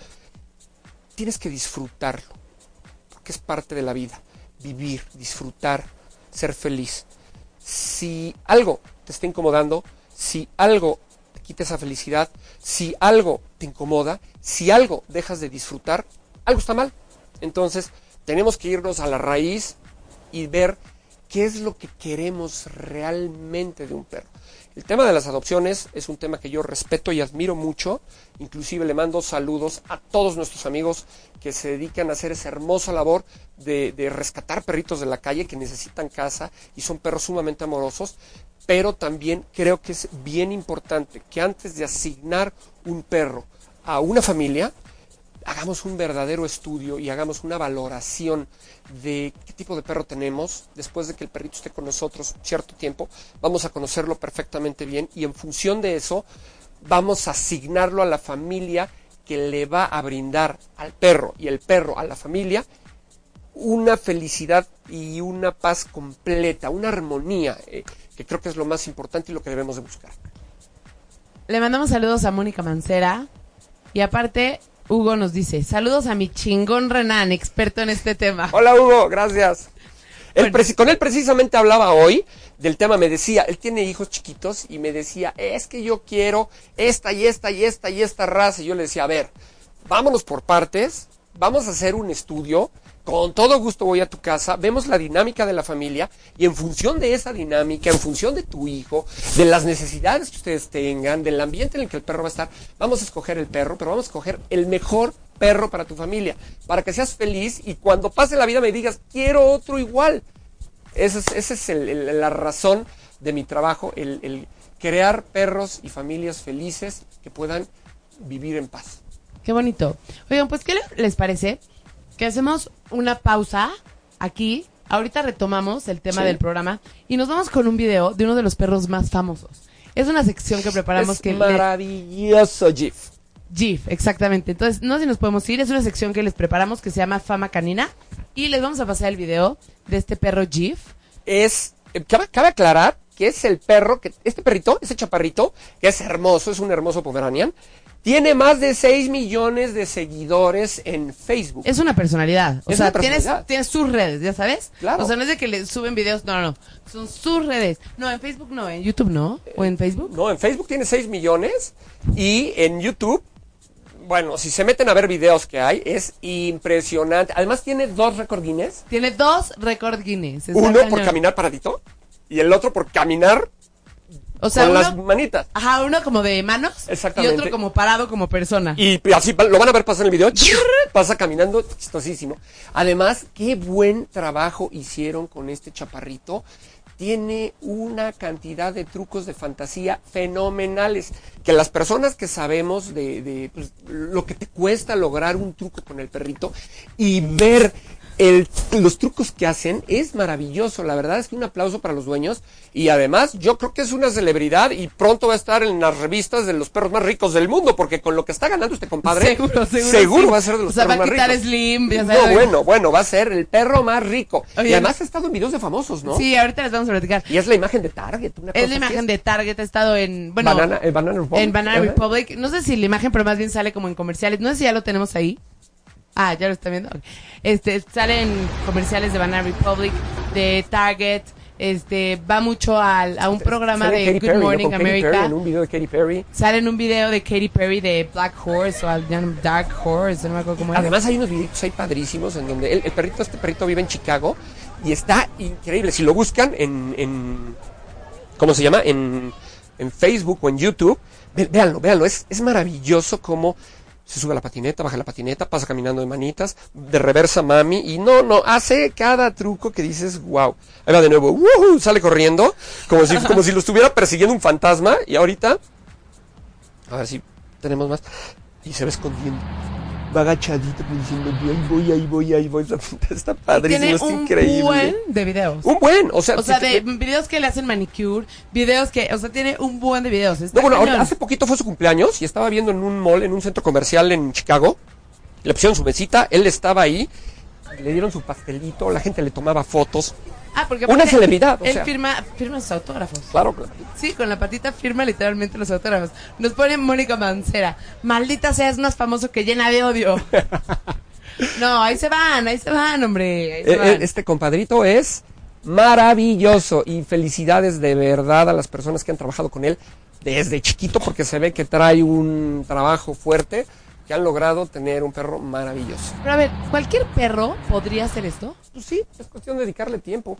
tienes que disfrutarlo, porque es parte de la vida, vivir, disfrutar, ser feliz. Si algo te está incomodando, si algo te quita esa felicidad, si algo te incomoda, si algo dejas de disfrutar, algo está mal. Entonces, tenemos que irnos a la raíz y ver qué es lo que queremos realmente de un perro. El tema de las adopciones es un tema que yo respeto y admiro mucho. Inclusive le mando saludos a todos nuestros amigos que se dedican a hacer esa hermosa labor de, de rescatar perritos de la calle que necesitan casa y son perros sumamente amorosos. Pero también creo que es bien importante que antes de asignar un perro a una familia, hagamos un verdadero estudio y hagamos una valoración de qué tipo de perro tenemos. Después de que el perrito esté con nosotros cierto tiempo, vamos a conocerlo perfectamente bien y en función de eso vamos a asignarlo a la familia que le va a brindar al perro y el perro a la familia una felicidad y una paz completa, una armonía, eh, que creo que es lo más importante y lo que debemos de buscar. Le mandamos saludos a Mónica Mancera. Y aparte, Hugo nos dice, saludos a mi chingón Renan, experto en este tema. Hola Hugo, gracias. Bueno. con él precisamente hablaba hoy del tema, me decía, él tiene hijos chiquitos y me decía, es que yo quiero esta y esta y esta y esta raza. Y yo le decía, a ver, vámonos por partes, vamos a hacer un estudio, con todo gusto voy a tu casa, vemos la dinámica de la familia y en función de esa dinámica, en función de tu hijo, de las necesidades que ustedes tengan, del ambiente en el que el perro va a estar, vamos a escoger el perro, pero vamos a escoger el mejor perro para tu familia, para que seas feliz y cuando pase la vida me digas, quiero otro igual. Esa es, esa es la razón de mi trabajo, el, crear perros y familias felices que puedan vivir en paz. Qué bonito. Oigan, pues, ¿qué le- les parece? Que hacemos una pausa aquí. Ahorita retomamos el tema Sí. del programa y nos vamos con un video de uno de los perros más famosos. Es una sección que preparamos es que maravilloso, Jeff. GIF, exactamente. Entonces, no sé si nos podemos ir. Es una sección que les preparamos que se llama Fama Canina. Y les vamos a pasar el video de este perro GIF. es, eh, cabe, cabe aclarar que es el perro, que este perrito, ese chaparrito, que es hermoso, es un hermoso Pomeranian, tiene más de 6 millones de seguidores en Facebook. Es una personalidad. O Es sea, tienes, personalidad. tienes sus redes, ¿ya sabes? Claro. O sea, no es de que le suben videos. No, no, no. Son sus redes. No, en Facebook no. En YouTube no. ¿O en Facebook? No, en Facebook tiene 6 millones y en YouTube, bueno, si se meten a ver videos que hay, es impresionante. Además tiene dos récord Guinness. Tiene dos récord Guinness. Uno por caminar paradito y el otro por caminar O sea, con uno, las manitas. ajá, uno como de manos. Exactamente. Y otro como parado como persona. Y así lo van a ver pasar en el video. Pasa caminando, chistosísimo. Además, qué buen trabajo hicieron con este chaparrito. Tiene una cantidad de trucos de fantasía fenomenales. Que las personas que sabemos de, de, pues, lo que te cuesta lograr un truco con el perrito y ver el- los trucos que hacen es maravilloso. La verdad es que un aplauso para los dueños. Y además, yo creo que es una celebridad y pronto va a estar en las revistas de los perros más ricos del mundo, porque con lo que está ganando este compadre, Seguro, seguro. sí. va a ser de los O sea, va perros a más ricos. Slim, ya No, sabes. bueno, bueno, va a ser el perro más rico. Oye, y además ha estado en videos de famosos, ¿no? Sí, ahorita les vamos a platicar. Y es la imagen de Target, una cosa Es la imagen de Target, ha estado en, bueno, Banana, eh, Banana Republic. en Banana. Republic. No sé si la imagen, pero más bien sale como en comerciales. No sé si ya lo tenemos ahí. Ah, ya lo está viendo. Este, salen comerciales de Banana Republic, de Target. Este, va mucho al, a un programa de Katy Good Perry, ¿no? Morning Katy America. Perry, en un video de Katy Perry. Sale en un video de Katy Perry de Black Horse o no- Dark Horse, no me acuerdo cómo era. Además hay unos videitos ahí padrísimos en donde el, el perrito, este perrito vive en Chicago y está increíble. Si lo buscan en, en ¿cómo se llama? En, en Facebook o en YouTube, véanlo, véanlo. Es, es maravilloso cómo se sube a la patineta, baja la patineta, pasa caminando de manitas, de reversa mami y no, no, hace cada truco que dices, wow. Ahí va de nuevo, ¡wujú! sale corriendo como si, como si lo estuviera persiguiendo un fantasma y ahorita, a ver si tenemos más, y se va escondiendo. Va agachadito como diciendo, ahí voy, ahí voy, ahí voy. Está padrísimo, Tiene es un increíble. buen de videos. Un buen, o sea, o sea, si de te- videos que le hacen manicure, videos que, o sea, tiene un buen de videos. Está No, bueno, ahorita- hace poquito fue su cumpleaños y estaba viendo en un mall, en un centro comercial en Chicago. Le pusieron su mesita, él estaba ahí, le dieron su pastelito, la gente le tomaba fotos. Ah, porque Una celebridad, o él sea. firma, firma sus autógrafos. Claro, claro. Sí, con la patita firma literalmente los autógrafos. Nos pone Mónica Mancera. Maldita sea, es más famoso que llena de odio. no, ahí se van, ahí se van, hombre. Ahí se Eh, van. eh, este compadrito es maravilloso y felicidades de verdad a las personas que han trabajado con él desde chiquito porque se ve que trae un trabajo fuerte que han logrado tener un perro maravilloso. Pero a ver, ¿cualquier perro podría hacer esto? Pues sí, es cuestión de dedicarle tiempo.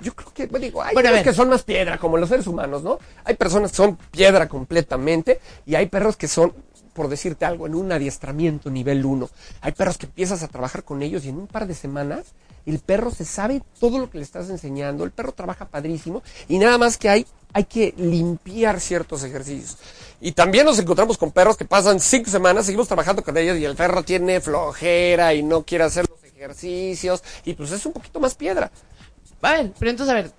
Yo creo que, bueno, digo, hay Bueno, perros que son más piedra, como los seres humanos, ¿no? Hay personas que son piedra completamente y hay perros que son, por decirte algo, en un adiestramiento nivel 1. Hay perros que empiezas a trabajar con ellos y en un par de semanas el perro se sabe todo lo que le estás enseñando, el perro trabaja padrísimo y nada más que hay, hay que limpiar ciertos ejercicios. Y también nos encontramos con perros que pasan cinco semanas, seguimos trabajando con ellos y el perro tiene flojera y no quiere hacer los ejercicios y pues es un poquito más piedra. Ver, pero entonces, a ver,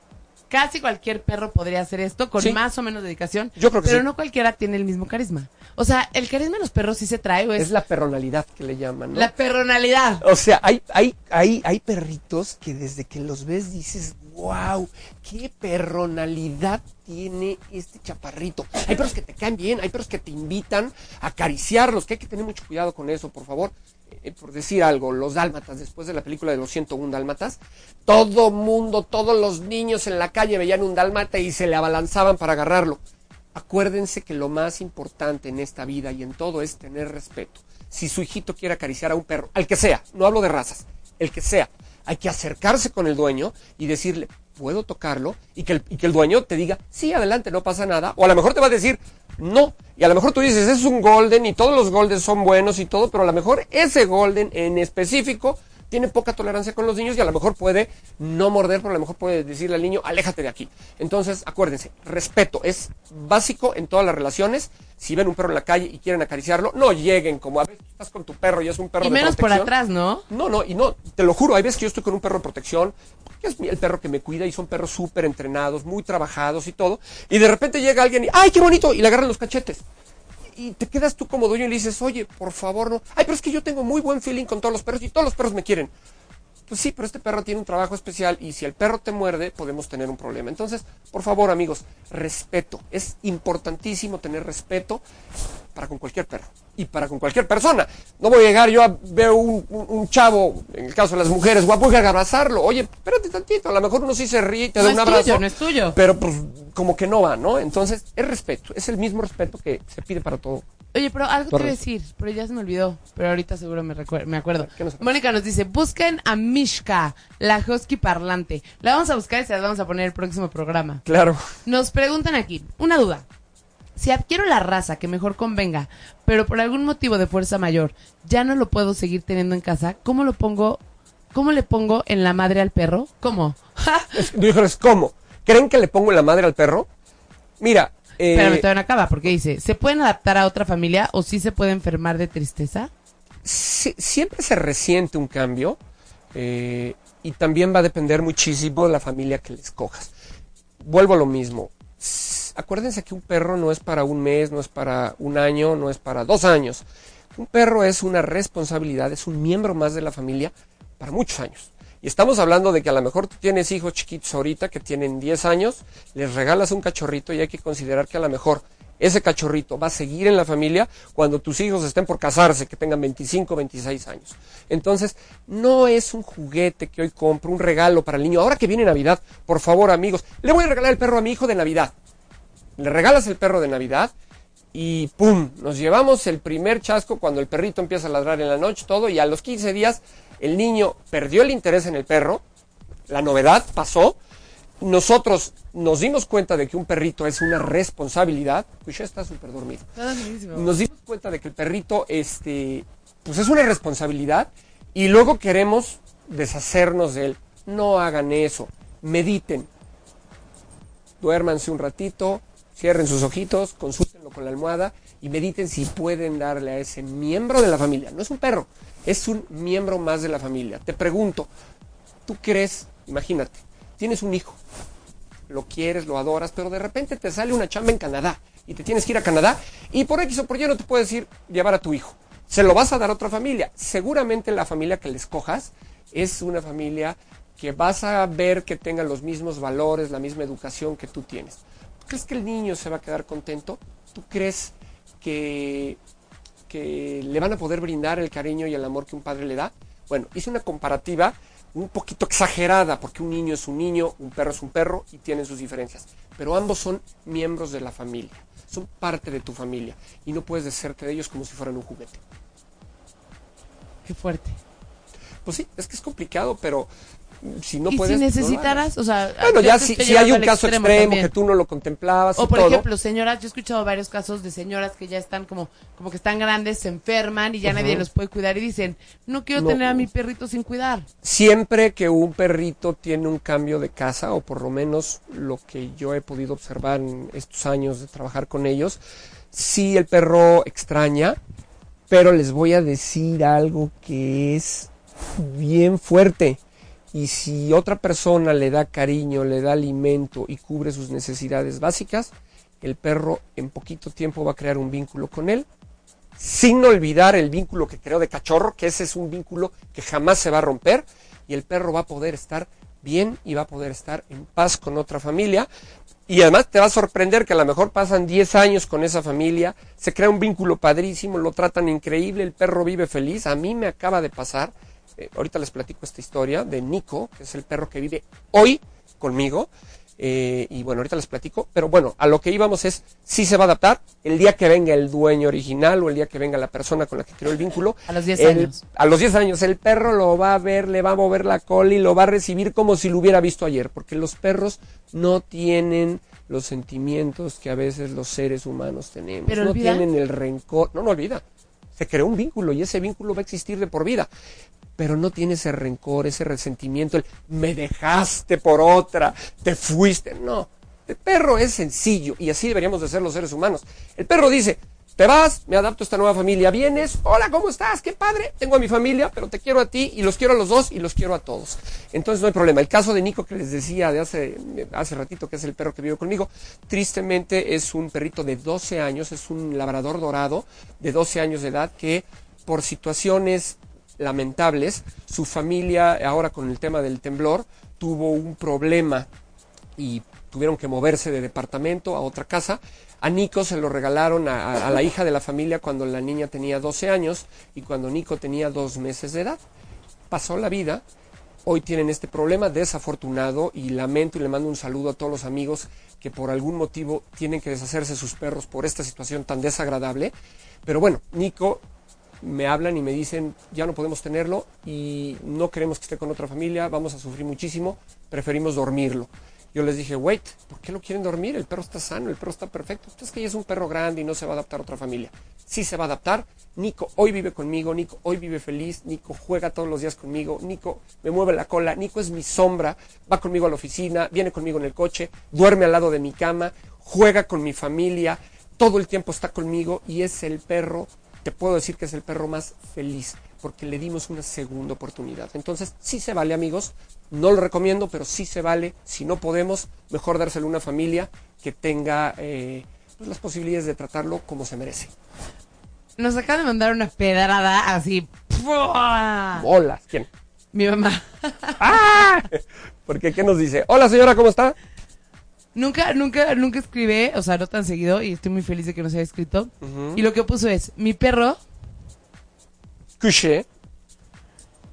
casi cualquier perro podría hacer esto con Sí. más o menos dedicación. Yo creo que Pero sí. no cualquiera tiene el mismo carisma. O sea, el carisma de los perros sí se trae o es, Es la perronalidad que le llaman, ¿no? la perronalidad. O sea, hay, hay, hay, hay perritos que desde que los ves dices, wow, qué perronalidad tiene este chaparrito. Hay perros que te caen bien, hay perros que te invitan a acariciarlos, que hay que tener mucho cuidado con eso, por favor. Eh, por decir algo, los dálmatas, después de la película de los 101 dálmatas, todo mundo, todos los niños en la calle veían un dálmata y se le abalanzaban para agarrarlo. Acuérdense que lo más importante en esta vida y en todo es tener respeto. Si su hijito quiere acariciar a un perro, al que sea, no hablo de razas, el que sea, hay que acercarse con el dueño y decirle, ¿puedo tocarlo? Y que el, y que el dueño te diga, sí, adelante, no pasa nada. O a lo mejor te va a decir, no. Y a lo mejor tú dices, es un golden y todos los golden son buenos y todo, pero a lo mejor ese golden en específico tiene poca tolerancia con los niños y a lo mejor puede no morder, pero a lo mejor puede decirle al niño, aléjate de aquí. Entonces, acuérdense, respeto es básico en todas las relaciones. Si ven un perro en la calle y quieren acariciarlo, no lleguen como a veces estás con tu perro y es un perro Y de menos por atrás, ¿no? No, no, y no, te lo juro, hay veces que yo estoy con un perro de protección, que es el perro que me cuida y son perros súper entrenados, muy trabajados y todo, y de repente llega alguien y, ¡ay, qué bonito! Y le agarran los cachetes. Y te quedas tú como dueño y le dices, oye, por favor, no. Ay, pero es que yo tengo muy buen feeling con todos los perros y todos los perros me quieren. Pues sí, pero este perro tiene un trabajo especial y si el perro te muerde, podemos tener un problema. Entonces, por favor, amigos, respeto. Es importantísimo tener respeto para con cualquier perro y para con cualquier persona. No voy a llegar yo a ver un, un- un chavo, en el caso de las mujeres, guapo, a abrazarlo. Oye, espérate tantito, a lo mejor uno sí se ríe y te No da un abrazo. tuyo, no es tuyo. Pero pues como que no va, ¿no? Entonces, es respeto, es el mismo respeto que se pide para todo. Oye, pero algo te iba a decir, pero ya se me olvidó. Pero ahorita seguro me, me acuerdo. ¿Qué nos- Mónica nos dice, busquen a Mishka, la husky parlante. La vamos a buscar y se la vamos a poner el próximo programa. Claro. Nos preguntan aquí, una duda. Si adquiero la raza que mejor convenga, pero por algún motivo de fuerza mayor ya no lo puedo seguir teniendo en casa, ¿cómo lo pongo? ¿Cómo le pongo en la madre al perro? ¿Cómo? Es- ¿cómo? ¿Creen que le pongo en la madre al perro? Mira, eh, Espérame, todavía no acaba, porque dice, ¿se pueden adaptar a otra familia o sí se puede enfermar de tristeza? si- siempre se resiente un cambio eh, y también va a depender muchísimo de la familia que le escojas. Vuelvo a lo mismo. Acuérdense que un perro no es para un mes, no es para un año, no es para dos años. Un perro es una responsabilidad, es un miembro más de la familia para muchos años. Y estamos hablando de que a lo mejor tú tienes hijos chiquitos ahorita que tienen 10 años, les regalas un cachorrito y hay que considerar que a lo mejor ese cachorrito va a seguir en la familia cuando tus hijos estén por casarse, que tengan 25, 26 años. Entonces, no es un juguete que hoy compro, un regalo para el niño. Ahora que viene Navidad, por favor, amigos, le voy a regalar el perro a mi hijo de Navidad. Le regalas el perro de Navidad y ¡pum! Nos llevamos el primer chasco cuando el perrito empieza a ladrar en la noche, todo, y a los 15 días el niño perdió el interés en el perro, la novedad pasó, nosotros nos dimos cuenta de que un perrito es una responsabilidad, pues ya está súper dormido. Nos dimos cuenta de que el perrito, este, pues es una responsabilidad y luego queremos deshacernos de él. No hagan eso, mediten, duérmanse un ratito, cierren sus ojitos, consúltenlo con la almohada y mediten si pueden darle a ese miembro de la familia. No es un perro, es un miembro más de la familia. Te pregunto, ¿tú crees, imagínate, tienes un hijo, lo quieres, lo adoras, pero de repente te sale una chamba en Canadá y te tienes que ir a Canadá y por X o por Y no te puedes ir llevar a tu hijo. Se lo vas a dar a otra familia. Seguramente la familia que le escojas es una familia que vas a ver que tenga los mismos valores, la misma educación que tú tienes. ¿Tú crees que el niño se va a quedar contento? ¿Tú crees que, que le van a poder brindar el cariño y el amor que un padre le da? Bueno, hice una comparativa un poquito exagerada, porque un niño es un niño, un perro es un perro y tienen sus diferencias. Pero ambos son miembros de la familia, son parte de tu familia y no puedes deshacerte de ellos como si fueran un juguete. Qué fuerte. Pues sí, es que es complicado, pero si no y puedes. si pues no necesitaras, o sea, bueno, ya si, si hay un caso extremo que tú no lo contemplabas O y por todo, ejemplo, señoras, yo he escuchado varios casos de señoras que ya están como, como que están grandes, se enferman y ya nadie los puede cuidar y dicen, no quiero No. tener a mi perrito sin cuidar. siempre que un perrito tiene un cambio de casa, o por lo menos lo que yo he podido observar en estos años de trabajar con ellos, sí el perro extraña, pero les voy a decir algo que es bien fuerte. Y si otra persona le da cariño, le da alimento y cubre sus necesidades básicas, el perro en poquito tiempo va a crear un vínculo con él, sin olvidar el vínculo que creó de cachorro, que ese es un vínculo que jamás se va a romper, y el perro va a poder estar bien y va a poder estar en paz con otra familia. Y además te va a sorprender que a lo mejor pasan 10 años con esa familia, se crea un vínculo padrísimo, lo tratan increíble, el perro vive feliz. A mí me acaba de pasar, eh, ahorita les platico esta historia de Nico, que es el perro que vive hoy conmigo. eh, y bueno, ahorita les platico, pero bueno, a lo que íbamos es, si se va a adaptar el día que venga el dueño original o el día que venga la persona con la que creó el vínculo. A los 10 el- años. A los 10 años, el perro lo va a ver, le va a mover la cola y lo va a recibir como si lo hubiera visto ayer, porque los perros no tienen los sentimientos que a veces los seres humanos tenemos. Pero no olvida. tienen el rencor, no, no olvida. Se creó un vínculo y ese vínculo va a existir de por vida. Pero no tiene ese rencor, ese resentimiento, el me dejaste por otra, te fuiste. No, el perro es sencillo y así deberíamos de ser los seres humanos. El perro dice, te vas, me adapto a esta nueva familia, vienes, hola, ¿cómo estás? Qué padre, tengo a mi familia, pero te quiero a ti y los quiero a los dos y los quiero a todos. Entonces no hay problema. El caso de Nico que les decía de hace, hace ratito, que es el perro que vive conmigo, tristemente es un perrito de 12 años, es un labrador dorado de 12 años de edad que por situaciones lamentables, su familia ahora con el tema del temblor tuvo un problema y tuvieron que moverse de departamento a otra casa. A Nico se lo regalaron a, a- la hija de la familia cuando la niña tenía 12 años y cuando Nico tenía dos meses de edad. Pasó la vida, hoy tienen este problema desafortunado y lamento y le mando un saludo a todos los amigos que por algún motivo tienen que deshacerse de sus perros por esta situación tan desagradable. Pero bueno, Nico me hablan y me dicen, ya no podemos tenerlo y no queremos que esté con otra familia, vamos a sufrir muchísimo, preferimos dormirlo. Yo les dije, wait, ¿por qué lo quieren dormir? El perro está sano, el perro está perfecto. Es que ya es un perro grande y no se va a adaptar a otra familia. Sí se va a adaptar. Nico hoy vive conmigo, Nico hoy vive feliz, Nico juega todos los días conmigo, Nico me mueve la cola, Nico es mi sombra, va conmigo a la oficina, viene conmigo en el coche, duerme al lado de mi cama, juega con mi familia, todo el tiempo está conmigo y es el perro te puedo decir que es el perro más feliz porque le dimos una segunda oportunidad. Entonces, sí se vale, amigos. No lo recomiendo, pero sí se vale. Si no podemos, mejor dárselo a una familia que tenga eh, pues, las posibilidades de tratarlo como se merece. Nos acaba de mandar una pedrada así. Hola, ¿quién? Mi mamá. ¡Ah! Porque, ¿qué nos dice? Hola, señora, ¿cómo está? Nunca, nunca, nunca escribe, o sea, no tan seguido, y estoy muy feliz de que nos haya escrito. Y lo que puso es, mi perro Couché.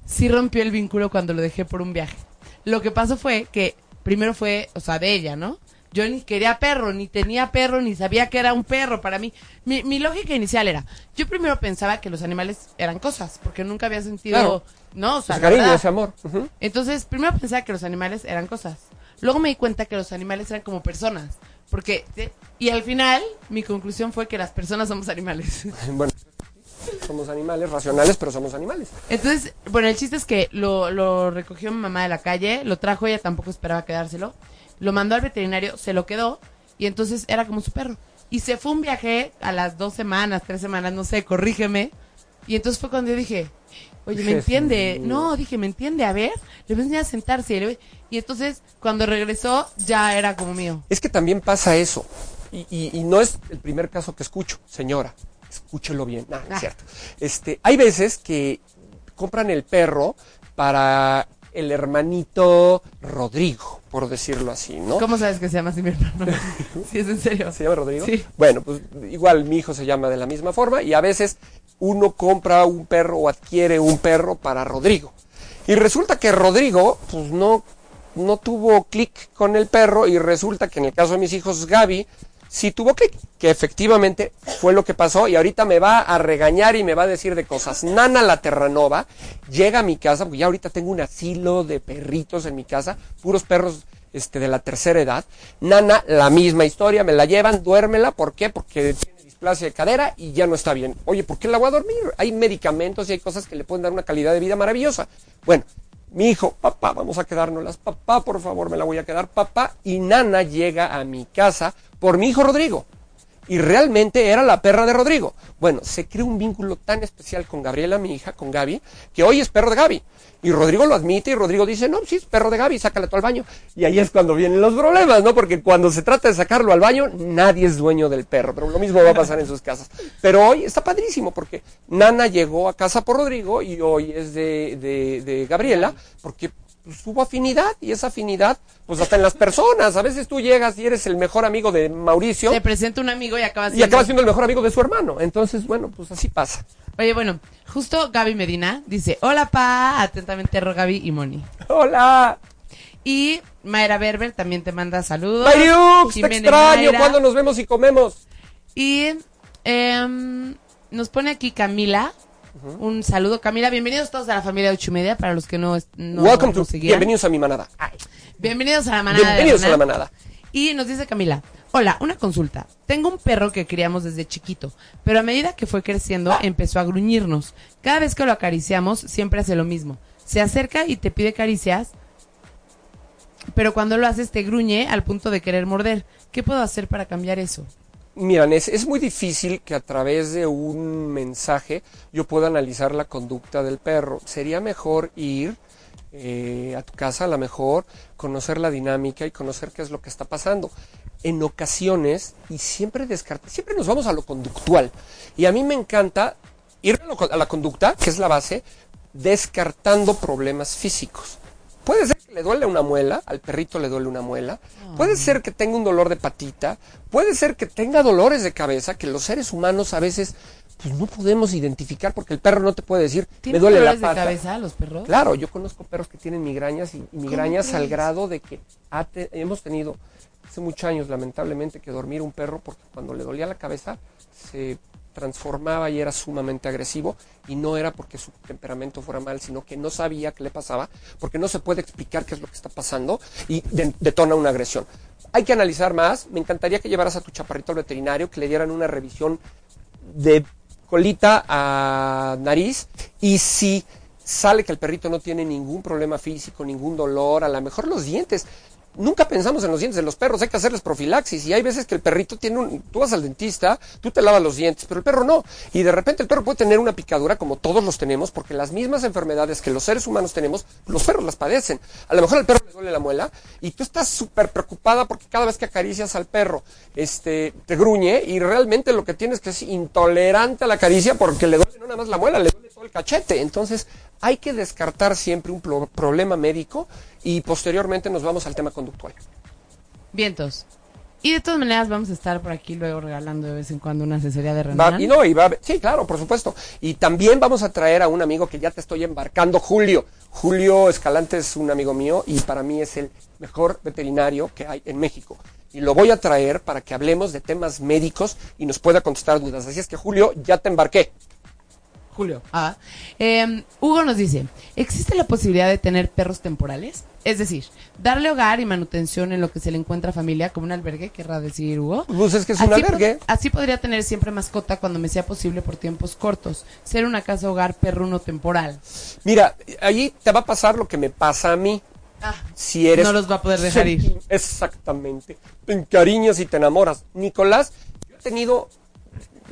sí rompió el vínculo cuando lo dejé por un viaje. Lo que pasó fue que primero fue, o sea, de ella, ¿no? Yo ni quería perro, ni tenía perro, ni sabía que era un perro para mí. Mi, mi lógica inicial era, yo primero pensaba que los animales eran cosas, porque nunca había sentido, Claro. ¿no? O sea, Ese la cariño, ese amor. Ujú. Entonces, primero pensaba que los animales eran cosas. Luego me di cuenta que los animales eran como personas. Porque, ¿sí? y al final, mi conclusión fue que las personas somos animales. Bueno, somos animales racionales, pero somos animales. Entonces, bueno, el chiste es que lo, lo recogió mi mamá de la calle, lo trajo, ella tampoco esperaba quedárselo. Lo mandó al veterinario, se lo quedó, y entonces era como su perro. Y se fue un viaje a las dos semanas, tres semanas, no sé, corrígeme. Y entonces fue cuando yo dije, oye, ¿me entiende? No, dije, ¿me entiende? A ver, le voy a enseñar a sentarse. Y, entonces, cuando regresó, ya era como mío. Es que también pasa eso. Y, y- y no es el primer caso que escucho, señora. Escúchelo bien. No, no es Ah. cierto. Este, hay veces que compran el perro para el hermanito Rodrigo, por decirlo así, ¿no? ¿Cómo sabes que se llama así mi hermano? sí, es en serio. ¿Se llama Rodrigo? Sí. Bueno, pues igual mi hijo se llama de la misma forma y a veces uno compra un perro o adquiere un perro para Rodrigo. Y resulta que Rodrigo, pues no, no tuvo clic con el perro y resulta que en el caso de mis hijos, Gaby, sí tuvo clic, que efectivamente fue lo que pasó y ahorita me va a regañar y me va a decir de cosas. Nana la Terranova llega a mi casa, porque ya ahorita tengo un asilo de perritos en mi casa, puros perros este, de la tercera edad. Nana, la misma historia, me la llevan, duérmela, ¿por qué? Porque tiene displasia de cadera y ya no está bien. Oye, ¿por qué la voy a dormir? Hay medicamentos y hay cosas que le pueden dar una calidad de vida maravillosa. Bueno, mi hijo, papá, vamos a quedárnoslas, papá, por favor, me la voy a quedar, papá. Y Nana llega a mi casa por mi hijo Rodrigo. Y realmente era la perra de Rodrigo. Bueno, se creó un vínculo tan especial con Gabriela, mi hija, con Gaby, que hoy es perro de Gaby. Y Rodrigo lo admite y Rodrigo dice, no, sí, es perro de Gaby, sácale tú al baño. Y ahí es cuando vienen los problemas, ¿no? Porque cuando se trata de sacarlo al baño, nadie es dueño del perro. Pero lo mismo va a pasar en sus casas. Pero hoy está padrísimo porque Nana llegó a casa por Rodrigo y hoy es de, de Gabriela, porque pues, hubo afinidad y esa afinidad, pues hasta en las personas. A veces tú llegas y eres el mejor amigo de Mauricio Te presenta un amigo y acabas y acabas siendo el mejor amigo de su hermano. Entonces, bueno, pues así pasa. Oye, bueno, justo Gaby Medina dice, hola pa, atentamente Ro, Gaby y Moni. Hola. Y Mayra Berber también te manda saludos. Mayriux, te extraño cuando nos vemos y comemos. Y em, nos pone aquí Camila. Un saludo, Camila. Bienvenidos todos a la familia de ocho y media para los que no, no Welcome to, bienvenidos a mi manada. Ay, Bienvenidos a la manada. bienvenidos a la manada. Y nos dice Camila, hola, una consulta. Tengo un perro que criamos desde chiquito, pero a medida que fue creciendo empezó a gruñirnos. Cada vez que lo acariciamos siempre hace lo mismo. Se acerca y te pide caricias, pero cuando lo haces te gruñe al punto de querer morder. ¿Qué puedo hacer para cambiar eso? Miran, es, es muy difícil que a través de un mensaje yo pueda analizar la conducta del perro. Sería mejor ir eh, a tu casa, a lo mejor, conocer la dinámica y conocer qué es lo que está pasando. En ocasiones, y siempre descarta, siempre nos vamos a lo conductual. Y a mí me encanta ir a, lo- a la conducta, que es la base, descartando problemas físicos. Puede ser le duele una muela, al perrito le duele una muela, puede ser que tenga un dolor de patita, puede ser que tenga dolores de cabeza, que los seres humanos a veces pues no podemos identificar porque el perro no te puede decir, me ¿Tienen duele la dolores de pata. cabeza los perros? Claro, yo conozco perros que tienen migrañas y, y migrañas al grado de que te- hemos tenido hace muchos años lamentablemente que dormir un perro porque cuando le dolía la cabeza se transformaba y era sumamente agresivo y no era porque su temperamento fuera mal, sino que no sabía qué le pasaba, porque no se puede explicar qué es lo que está pasando y de- detona una agresión. Hay que analizar más, me encantaría que llevaras a tu chaparrito al veterinario, que le dieran una revisión de colita a nariz y si sale que el perrito no tiene ningún problema físico, ningún dolor, a lo mejor los dientes. Nunca pensamos en los dientes de los perros, hay que hacerles profilaxis y hay veces que el perrito tiene un... Tú vas al dentista, tú te lavas los dientes, pero el perro no. Y de repente el perro puede tener una picadura como todos los tenemos, porque las mismas enfermedades que los seres humanos tenemos, los perros las padecen. A lo mejor al perro le duele la muela y tú estás súper preocupada porque cada vez que acaricias al perro, este, te gruñe y realmente lo que tienes es que es intolerante a la caricia porque le duele no nada más la muela, le duele el cachete. Entonces hay que descartar siempre un pro- problema médico y posteriormente nos vamos al tema conductual. Vientos. Y de todas maneras vamos a estar por aquí luego regalando de vez en cuando una asesoría de Va- Renan. y no, y va a haber- sí, claro, por supuesto. Y también vamos a traer a un amigo que ya te estoy embarcando, Julio. Julio Escalante es un amigo mío y para mí es el mejor veterinario que hay en México. Y lo voy a traer para que hablemos de temas médicos y nos pueda contestar dudas. Así es que, Julio, ya te embarqué. Julio. Ah. Eh, Hugo nos dice, ¿existe la posibilidad de tener perros temporales? Es decir, darle hogar y manutención en lo que se le encuentra familia, como un albergue, querrá decir Hugo. Pues es que es un Así po- albergue. Así podría tener siempre mascota cuando me sea posible por tiempos cortos. Ser una casa hogar perruno temporal. Mira, allí te va a pasar lo que me pasa a mí. Ah, Si eres... No los va a poder dejar ir. Exactamente. Te encariñas y te enamoras. Nicolás, yo he tenido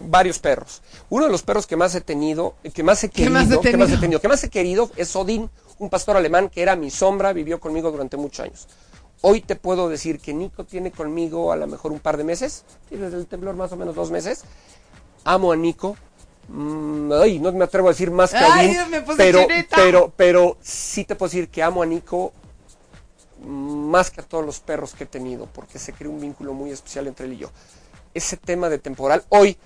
varios perros. Uno de los perros que más he tenido, que más he ¿Qué querido, más he que más he tenido? que más he querido es Odín, un pastor alemán que era mi sombra, vivió conmigo durante muchos años. Hoy te puedo decir que Nico tiene conmigo a lo mejor un par de meses, desde el temblor más o menos dos meses. Amo a Nico. Mm, ay, no me atrevo a decir más que a Ay, Odín, me puse pero, chinita. pero, pero sí te puedo decir que amo a Nico más que a todos los perros que he tenido, porque se creó un vínculo muy especial entre él y yo. Ese tema de temporal, hoy,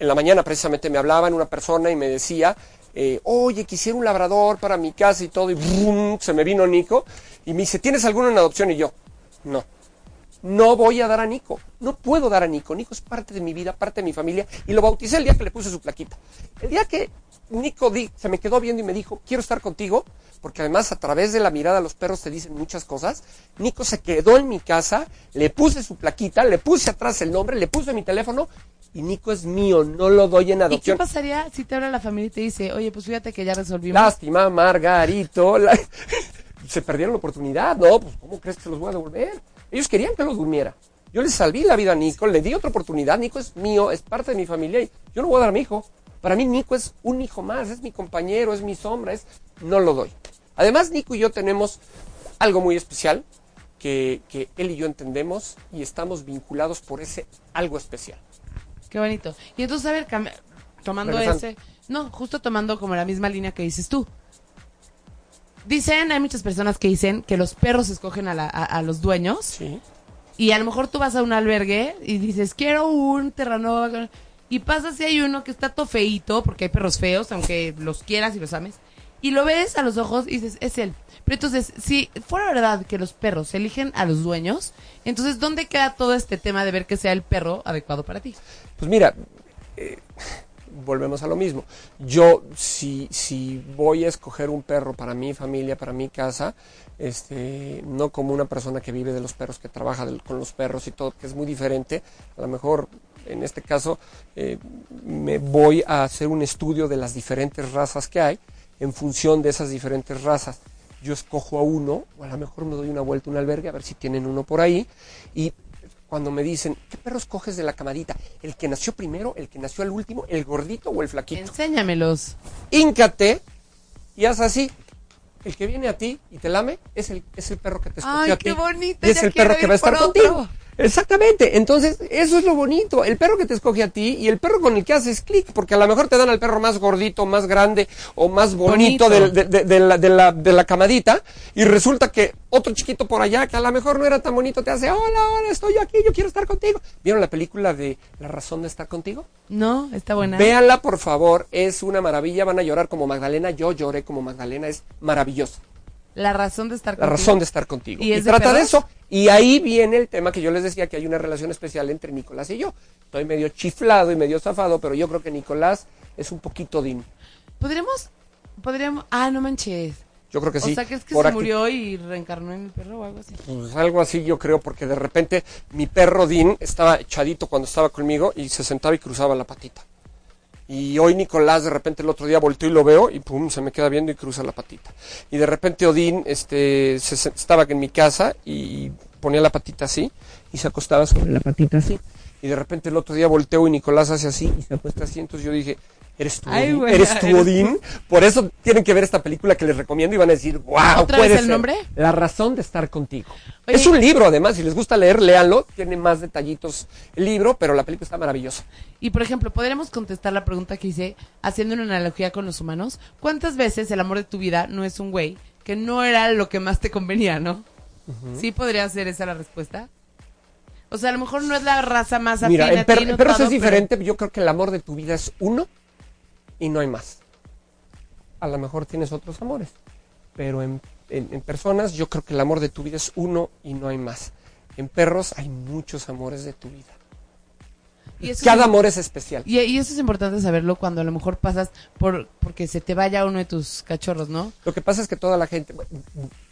en la mañana precisamente me hablaban una persona y me decía eh, oye, quisiera un labrador para mi casa y todo, y ¡brum! se me vino Nico, y me dice, ¿tienes alguno en adopción? Y yo, no, no voy a dar a Nico, no puedo dar a Nico, Nico es parte de mi vida, parte de mi familia, y lo bauticé el día que le puse su plaquita. El día que Nico se me quedó viendo y me dijo, quiero estar contigo, porque además a través de la mirada los perros te dicen muchas cosas. Nico se quedó en mi casa, le puse su plaquita, le puse atrás el nombre, le puse mi teléfono y Nico es mío, no lo doy en ¿Y qué adopción. pasaría si te habla la familia y te dice, oye, pues fíjate que ya resolvimos? Lástima, Margarito. la- Se perdieron la oportunidad. No, pues ¿cómo crees que se los voy a devolver? Ellos querían que los durmiera. Yo les salví la vida a Nico, le di otra oportunidad. Nico es mío, es parte de mi familia y yo no voy a dar a mi hijo. Para mí Nico es un hijo más, es mi compañero, es mi sombra, es no lo doy. Además, Nico y yo tenemos algo muy especial que, que él y yo entendemos y estamos vinculados por ese algo especial. Qué bonito. Y entonces, a ver, tomando Regresando. ese... No, justo tomando como la misma línea que dices tú. Dicen, hay muchas personas que dicen que los perros escogen a, la- a- a los dueños Sí. y a lo mejor tú vas a un albergue y dices, quiero un terrano y pasa si hay uno que está todo feíto, porque hay perros feos, aunque los quieras y los ames, y lo ves a los ojos y dices, es él. Pero entonces, si fuera verdad que los perros eligen a los dueños, entonces, ¿dónde queda todo este tema de ver que sea el perro adecuado para ti? Pues mira, eh, volvemos a lo mismo. Yo, si, si voy a escoger un perro para mi familia, para mi casa, este, no como una persona que vive de los perros, que trabaja con los perros y todo, que es muy diferente, a lo mejor en este caso eh, me voy a hacer un estudio de las diferentes razas que hay en función de esas diferentes razas. Yo escojo a uno, o a lo mejor me doy una vuelta a un albergue a ver si tienen uno por ahí, y cuando me dicen, ¿qué perro escoges de la camadita? ¿El que nació primero, el que nació al último, el gordito o el flaquito? Enséñamelos. Híncate y haz así. El que viene a ti y te lame es el, es el perro que te escogió Ay, a ti. qué bonito, Y es ya el perro que va a estar contigo. Exactamente. Entonces, eso es lo bonito. El perro que te escoge a ti y el perro con el que haces clic. Porque a lo mejor te dan al perro más gordito, más grande o más bonito, de, de- de la, de, la, de la camadita. Y resulta que otro chiquito por allá, que a lo mejor no era tan bonito, te hace, hola, hola, estoy yo aquí, yo quiero estar contigo. ¿Vieron la película de La razón de estar contigo? No, está buena. Véanla, por favor, es una maravilla, van a llorar como Magdalena, yo lloré como Magdalena, es maravillosa. La razón de estar La contigo. razón de estar contigo. ¿Y Y, es de trata de eso. Y ahí viene el tema que yo les decía que hay una relación especial entre Nicolás y yo. Estoy medio chiflado y medio zafado, pero yo creo que Nicolás es un poquito din. ¿Podríamos, podríamos, ah, no manches. Yo creo que sí. o sea, que es que Por se murió y reencarnó en el perro o algo así. Pues algo así yo creo, porque de repente mi perro Dean estaba echadito cuando estaba conmigo y se sentaba y cruzaba la patita. Y hoy Nicolás de repente el otro día volteó y lo veo y pum, se me queda viendo y cruza la patita. Y de repente Odín este, se, estaba en mi casa y ponía la patita así y se acostaba sobre la patita así. Y de repente el otro día volteo y Nicolás hace así y se acuesta así. Entonces yo dije, ¿eres tú, Ay, Odín? güey, ¿Eres tú, eres Odín? Por eso tienen que ver esta película que les recomiendo y van a decir, wow, ¿Otra puede vez el ser". nombre? La razón de estar contigo. Oye. Es un libro, además, si les gusta leer, léanlo. Tiene más detallitos el libro, pero la película está maravillosa. Y por ejemplo, podríamos contestar la pregunta que hice haciendo una analogía con los humanos. ¿Cuántas veces el amor de tu vida no es un güey que no era lo que más te convenía, no? Sí podría ser esa la respuesta. O sea, a lo mejor no es la raza más afín Mira, en, per- ti, no en perros todo, es pero- diferente. Yo creo que el amor de tu vida es uno y no hay más. A lo mejor tienes otros amores, pero en, en- en personas yo creo que el amor de tu vida es uno y no hay más. En perros hay muchos amores de tu vida. Y Cada es- amor es especial. Y, y eso es importante saberlo cuando a lo mejor pasas por porque se te vaya uno de tus cachorros, ¿no? Lo que pasa es que toda la gente,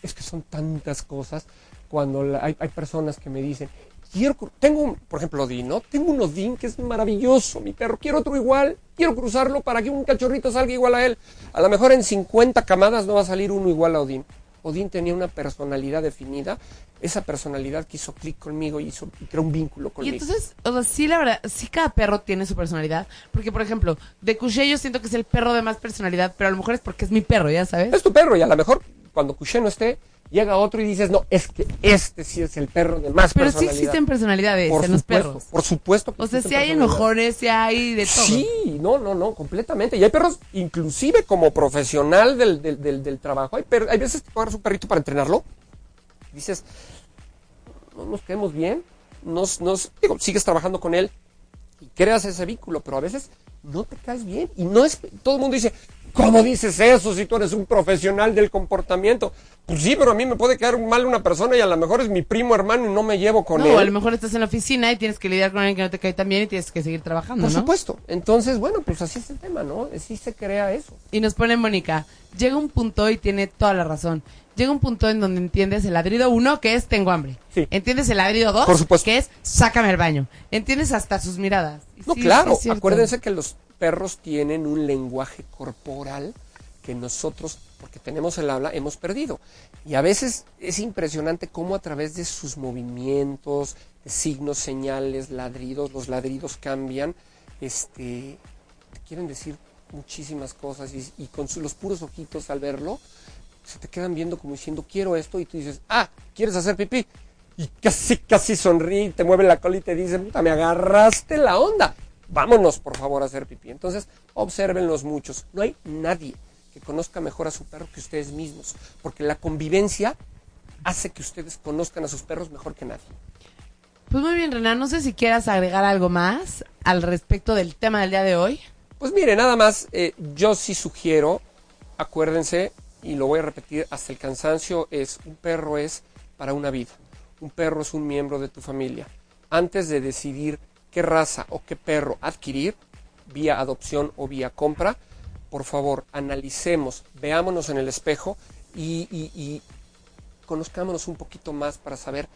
es que son tantas cosas cuando la- hay, hay personas que me dicen, quiero, tengo, un- por ejemplo, Odín, ¿no? Tengo un Odín que es maravilloso, mi perro, quiero otro igual, quiero cruzarlo para que un cachorrito salga igual a él. A lo mejor en 50 camadas no va a salir uno igual a Odín. Odín tenía una personalidad definida, esa personalidad que hizo clic conmigo y, hizo, y creó un vínculo Y conmigo. entonces, o sea, sí, la verdad, sí cada perro tiene su personalidad. Porque, por ejemplo, de Couché yo siento que es el perro de más personalidad, pero a lo mejor es porque es mi perro, ya sabes. es tu perro y a lo mejor cuando Couché no esté, llega otro y dices, no, es que este sí es el perro de más Pero sí personalidad. existen personalidades por en los supuesto, perros. Por supuesto. que O sea, si hay enojones, si hay de todo. Sí, no, no, no, completamente. Y hay perros, inclusive como profesional del, del, del, del trabajo, hay, per- hay veces que tú agarras un perrito para entrenarlo, dices, no nos quedemos bien, nos, nos, digo, sigues trabajando con él y creas ese vínculo, pero a veces no te caes bien. Y no es, todo el mundo dice, ¿Cómo dices eso si tú eres un profesional del comportamiento? Pues sí, pero a mí me puede caer mal una persona y a lo mejor es mi primo hermano y no me llevo con él. No, a lo mejor estás en la oficina y tienes que lidiar con alguien que no te cae tan bien y tienes que seguir trabajando, Por ¿no? supuesto. Entonces, bueno, pues así es el tema, ¿no? Así se crea eso. Y nos pone Mónica, llega un punto y tiene toda la razón. Llega un punto en donde entiendes el ladrido uno, que es tengo hambre. Sí. Entiendes el ladrido dos, Por supuesto. que es sácame al baño. Entiendes hasta sus miradas. Y No, sí, claro. sí. Acuérdense que los perros tienen un lenguaje corporal que nosotros, porque tenemos el habla, hemos perdido. Y a veces es impresionante cómo a través de sus movimientos, de signos, señales, ladridos, los ladridos cambian, este, te quieren decir muchísimas cosas y, con los puros ojitos al verlo, se te quedan viendo como diciendo quiero esto y tú dices, ah, ¿quieres hacer pipí? Y casi, casi sonríe, te mueve la cola y te dice, puta, me agarraste la onda. Vámonos, por favor, a hacer pipí. Entonces, obsérvenlos muchos. No hay nadie que conozca mejor a su perro que ustedes mismos, porque la convivencia hace que ustedes conozcan a sus perros mejor que nadie. Pues muy bien, Renan, no sé si quieras agregar algo más al respecto del tema del día de hoy. Pues mire, nada más, eh, yo sí sugiero, acuérdense, y lo voy a repetir hasta el cansancio, es un perro es para una vida. Un perro es un miembro de tu familia. Antes de decidir qué raza o qué perro adquirir, vía adopción o vía compra, por favor, analicemos, veámonos en el espejo y, y- y conozcámonos un poquito más para saber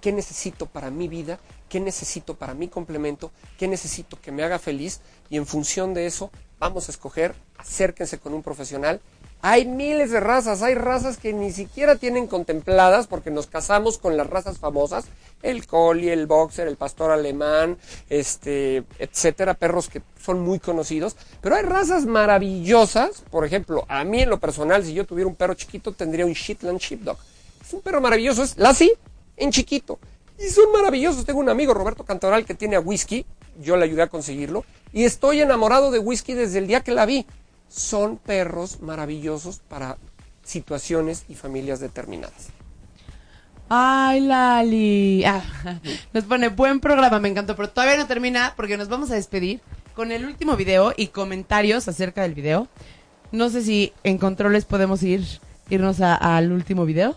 qué necesito para mi vida, qué necesito para mi complemento, qué necesito que me haga feliz y en función de eso vamos a escoger, acérquense con un profesional. Hay miles de razas, hay razas que ni siquiera tienen contempladas porque nos casamos con las razas famosas, el collie, el boxer, el pastor alemán, este, etcétera, perros que son muy conocidos, pero hay razas maravillosas, por ejemplo, a mí en lo personal si yo tuviera un perro chiquito tendría un Shetland Sheepdog. Es un perro maravilloso, es Lassie en chiquito. Y son maravillosos. Tengo un amigo, Roberto Cantoral, que tiene a Whisky. Yo le ayudé a conseguirlo. Y estoy enamorado de Whisky desde el día que la vi. Son perros maravillosos para situaciones y familias determinadas. Ay, Lali. Ah, nos pone buen programa, me encantó, pero todavía no termina porque nos vamos a despedir con el último video y comentarios acerca del video. No sé si en controles podemos ir irnos al último video,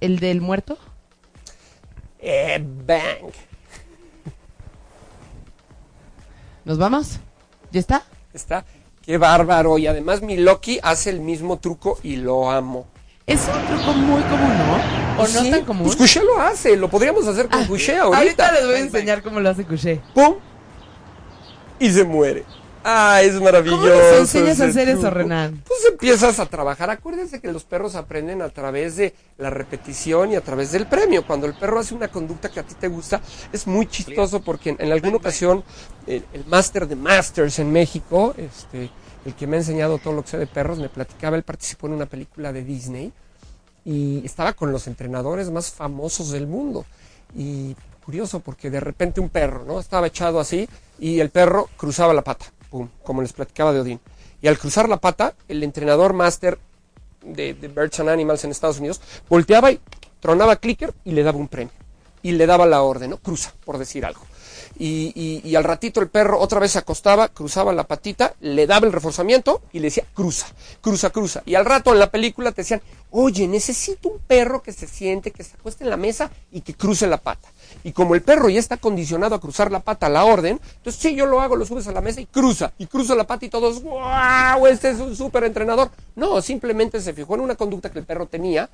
el del muerto. Eh, bang. ¿Nos vamos? ¿Ya está? Está. Qué bárbaro. Y además mi Loki hace el mismo truco y lo amo. Es un truco muy común, ¿no? ¿O no Sí, tan común? Pues Couché lo hace. Lo podríamos hacer con Ah, Couché ahorita. ahorita les voy a enseñar cómo lo hace Couché. ¡Pum! Y se muere. Ah, es maravilloso. ¿Cómo les enseñas a hacer eso. Renan? Pues empiezas a trabajar. Acuérdense que los perros aprenden a través de la repetición y a través del premio. Cuando el perro hace una conducta que a ti te gusta, es muy chistoso porque en, en alguna ocasión el, el máster de masters en México, este, el que me ha enseñado todo lo que sé de perros, me platicaba, él participó en una película de Disney y estaba con los entrenadores más famosos del mundo. Y curioso porque de repente un perro, ¿no? Estaba echado así y el perro cruzaba la pata, como les platicaba de Odín. Y al cruzar la pata, el entrenador máster de, de Birds and Animals en Estados Unidos volteaba y tronaba clicker y le daba un premio. Y le daba la orden, ¿no? Cruza, por decir algo. Y, y- y al ratito el perro otra vez se acostaba, cruzaba la patita, le daba el reforzamiento y le decía, cruza, cruza, cruza. Y al rato en la película te decían, oye, necesito un perro que se siente, que se acueste en la mesa y que cruce la pata. Y como el perro ya está condicionado a cruzar la pata a la orden, entonces sí, yo lo hago, lo subes a la mesa y cruza, y cruza la pata y todos, wow, este es un súper entrenador. No, simplemente se fijó en una conducta que el perro tenía,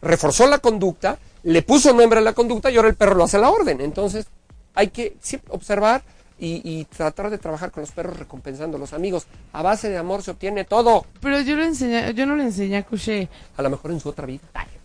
reforzó la conducta, le puso nombre a la conducta y ahora el perro lo hace a la orden. Entonces hay que observar y, y tratar de trabajar con los perros recompensándolos. Amigos, a base de amor se obtiene todo. Pero yo, le enseñé, yo no le enseñé a Couché. A lo mejor en su otra vida.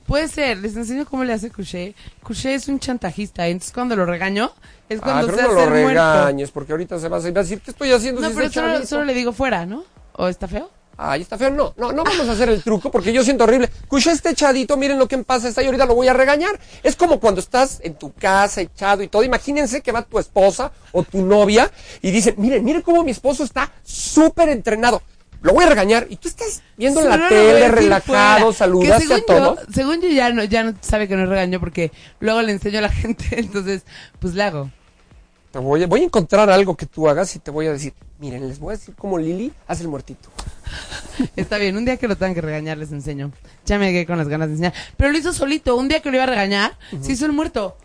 Puede ser, les enseño cómo le hace Couché. Couché es un chantajista, entonces cuando lo regaño es Ah, cuando pero se no hace lo el muerto. regañes, porque ahorita se va a decir, ¿qué estoy haciendo? No, si pero está solo, chavito?" solo le digo fuera, ¿no? ¿O está feo? Ay, está feo. No, no, no vamos a hacer el truco porque yo siento horrible. Cucha este echadito, miren lo que pasa, está y ahorita lo voy a regañar. Es como cuando estás en tu casa echado y todo. Imagínense que va tu esposa o tu novia y dicen, miren, miren cómo mi esposo está súper entrenado. Lo voy a regañar. Y tú estás viendo la tele, relajado, saludaste Que a todos. Yo, según yo ya no, ya no sabe que no regaño porque luego le enseño a la gente, entonces pues le hago. te voy, a, voy a encontrar algo que tú hagas y te voy a decir, miren, les voy a decir cómo Lili hace el muertito. Está bien, un día que lo tengan que regañar les enseño. Ya me quedé con las ganas de enseñar. Pero lo hizo solito, un día que lo iba a regañar, se hizo el muerto.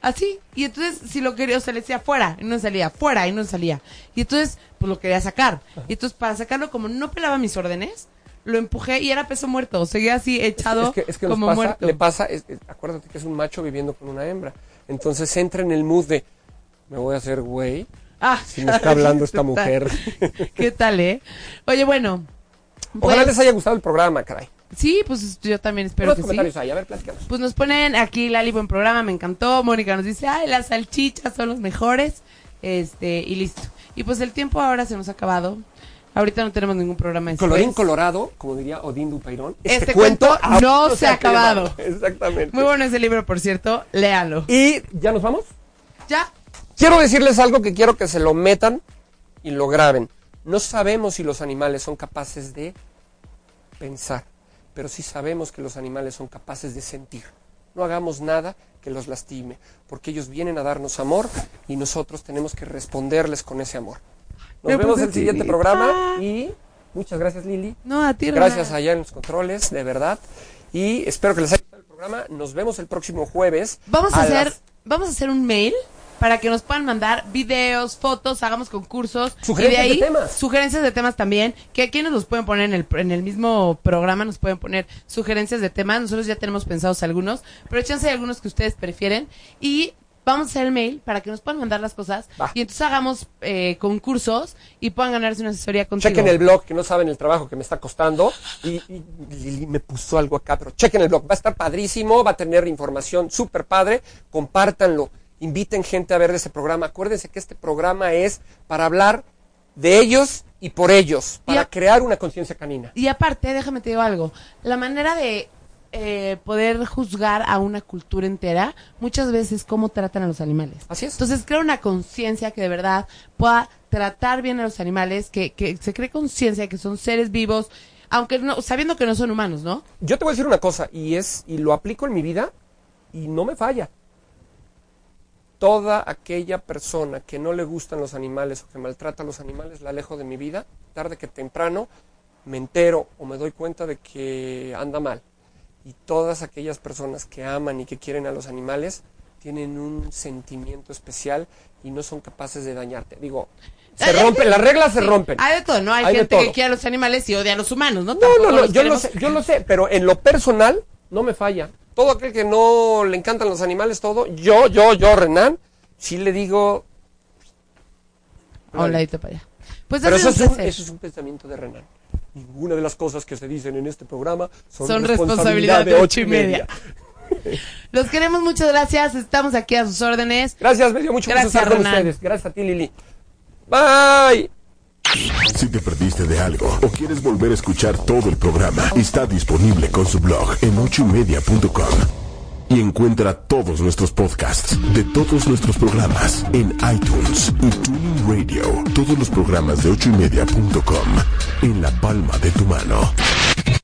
Así, y entonces si lo quería, o sea, le decía fuera, y no salía, fuera, y no salía. Y entonces, pues lo quería sacar. Y entonces para sacarlo, como no pelaba mis órdenes, lo empujé y era peso muerto. Seguía así echado es que, es que nos como pasa- muerto. Le pasa, acuérdate que es un macho viviendo con una hembra. Entonces entra en el mood de, me voy a hacer güey. Ah, Si me está hablando esta mujer. ¿Qué tal, eh? Oye, bueno. Ojalá pues, les haya gustado el programa, caray. Sí, pues yo también espero que sí. ahí, a ver. Pues nos ponen aquí Lali buen programa, me encantó. Mónica nos dice, ay, las salchichas son los mejores. Este, y listo. Y pues el tiempo ahora se nos ha acabado. Ahorita no tenemos ningún programa después. Colorín colorado, como diría Odín Dupeirón. Este cuento aún no se ha acabado. Exactamente. Muy bueno ese libro, por cierto. Léalo. Y ya nos vamos. Ya. Quiero decirles algo que quiero que se lo metan y lo graben. No sabemos si los animales son capaces de pensar, pero sí sabemos que los animales son capaces de sentir. No hagamos nada que los lastime, porque ellos vienen a darnos amor y nosotros tenemos que responderles con ese amor. Nos vemos puse en el siguiente chinita. programa y muchas gracias Lili. No, a ti, Gracias allá en los controles, de verdad. Y espero que les haya gustado el programa. Nos vemos el próximo jueves. Vamos a, hacer, las- vamos a hacer un mail para que nos puedan mandar videos, fotos, hagamos concursos. Sugerencias y de de ahí, temas. Sugerencias de temas también. Que aquí nos los pueden poner en el, en el mismo programa, nos pueden poner sugerencias de temas. Nosotros ya tenemos pensados algunos, pero hay algunos que ustedes prefieren. Y vamos a hacer el mail para que nos puedan mandar las cosas. Va. Y entonces hagamos eh, concursos y puedan ganarse una asesoría contigo. Chequen el blog, que no saben el trabajo que me está costando. Y, y Lili me puso algo acá, pero chequen el blog. Va a estar padrísimo, va a tener información súper padre. Compártanlo. Inviten gente a ver ese programa. Acuérdense que este programa es para hablar de ellos y por ellos, para a- crear una conciencia canina. Y aparte, déjame te digo algo, la manera de eh, poder juzgar a una cultura entera muchas veces es cómo tratan a los animales. Así es. Entonces, crear una conciencia que de verdad pueda tratar bien a los animales, que, que se cree conciencia de que son seres vivos, aunque no, sabiendo que no son humanos, ¿no? Yo te voy a decir una cosa, y es, y lo aplico en mi vida, y no me falla. Toda aquella persona que no le gustan los animales o que maltrata a los animales, la alejo de mi vida, tarde que temprano me entero o me doy cuenta de que anda mal. Y todas aquellas personas que aman y que quieren a los animales tienen un sentimiento especial y no son capaces de dañarte. Digo, se rompen, las reglas se Sí, rompen. Hay de todo, ¿no? Hay, gente que quiere a los animales y odia a los humanos, ¿no? No, Tampoco no, no, yo lo, sé, yo lo sé, pero en lo personal no me falla. Todo aquel que no le encantan los animales, todo, yo, yo, yo, Renan, sí le digo... A un ladito para allá. Pues Pero eso es, un eso es un pensamiento de Renan. Ninguna de las cosas que se dicen en este programa son, Son responsabilidad de ocho y media. media. Los queremos, muchas gracias. Estamos aquí a sus órdenes. Gracias, me dio mucho gusto Gracias, estar con ustedes. Gracias a ti, Lili. Bye. Si te perdiste de algo o quieres volver a escuchar todo el programa, está disponible con su blog en ochoymedia.com. Y encuentra todos nuestros podcasts de todos nuestros programas en iTunes y Tuning Radio. Todos los programas de ochoymedia.com en la palma de tu mano.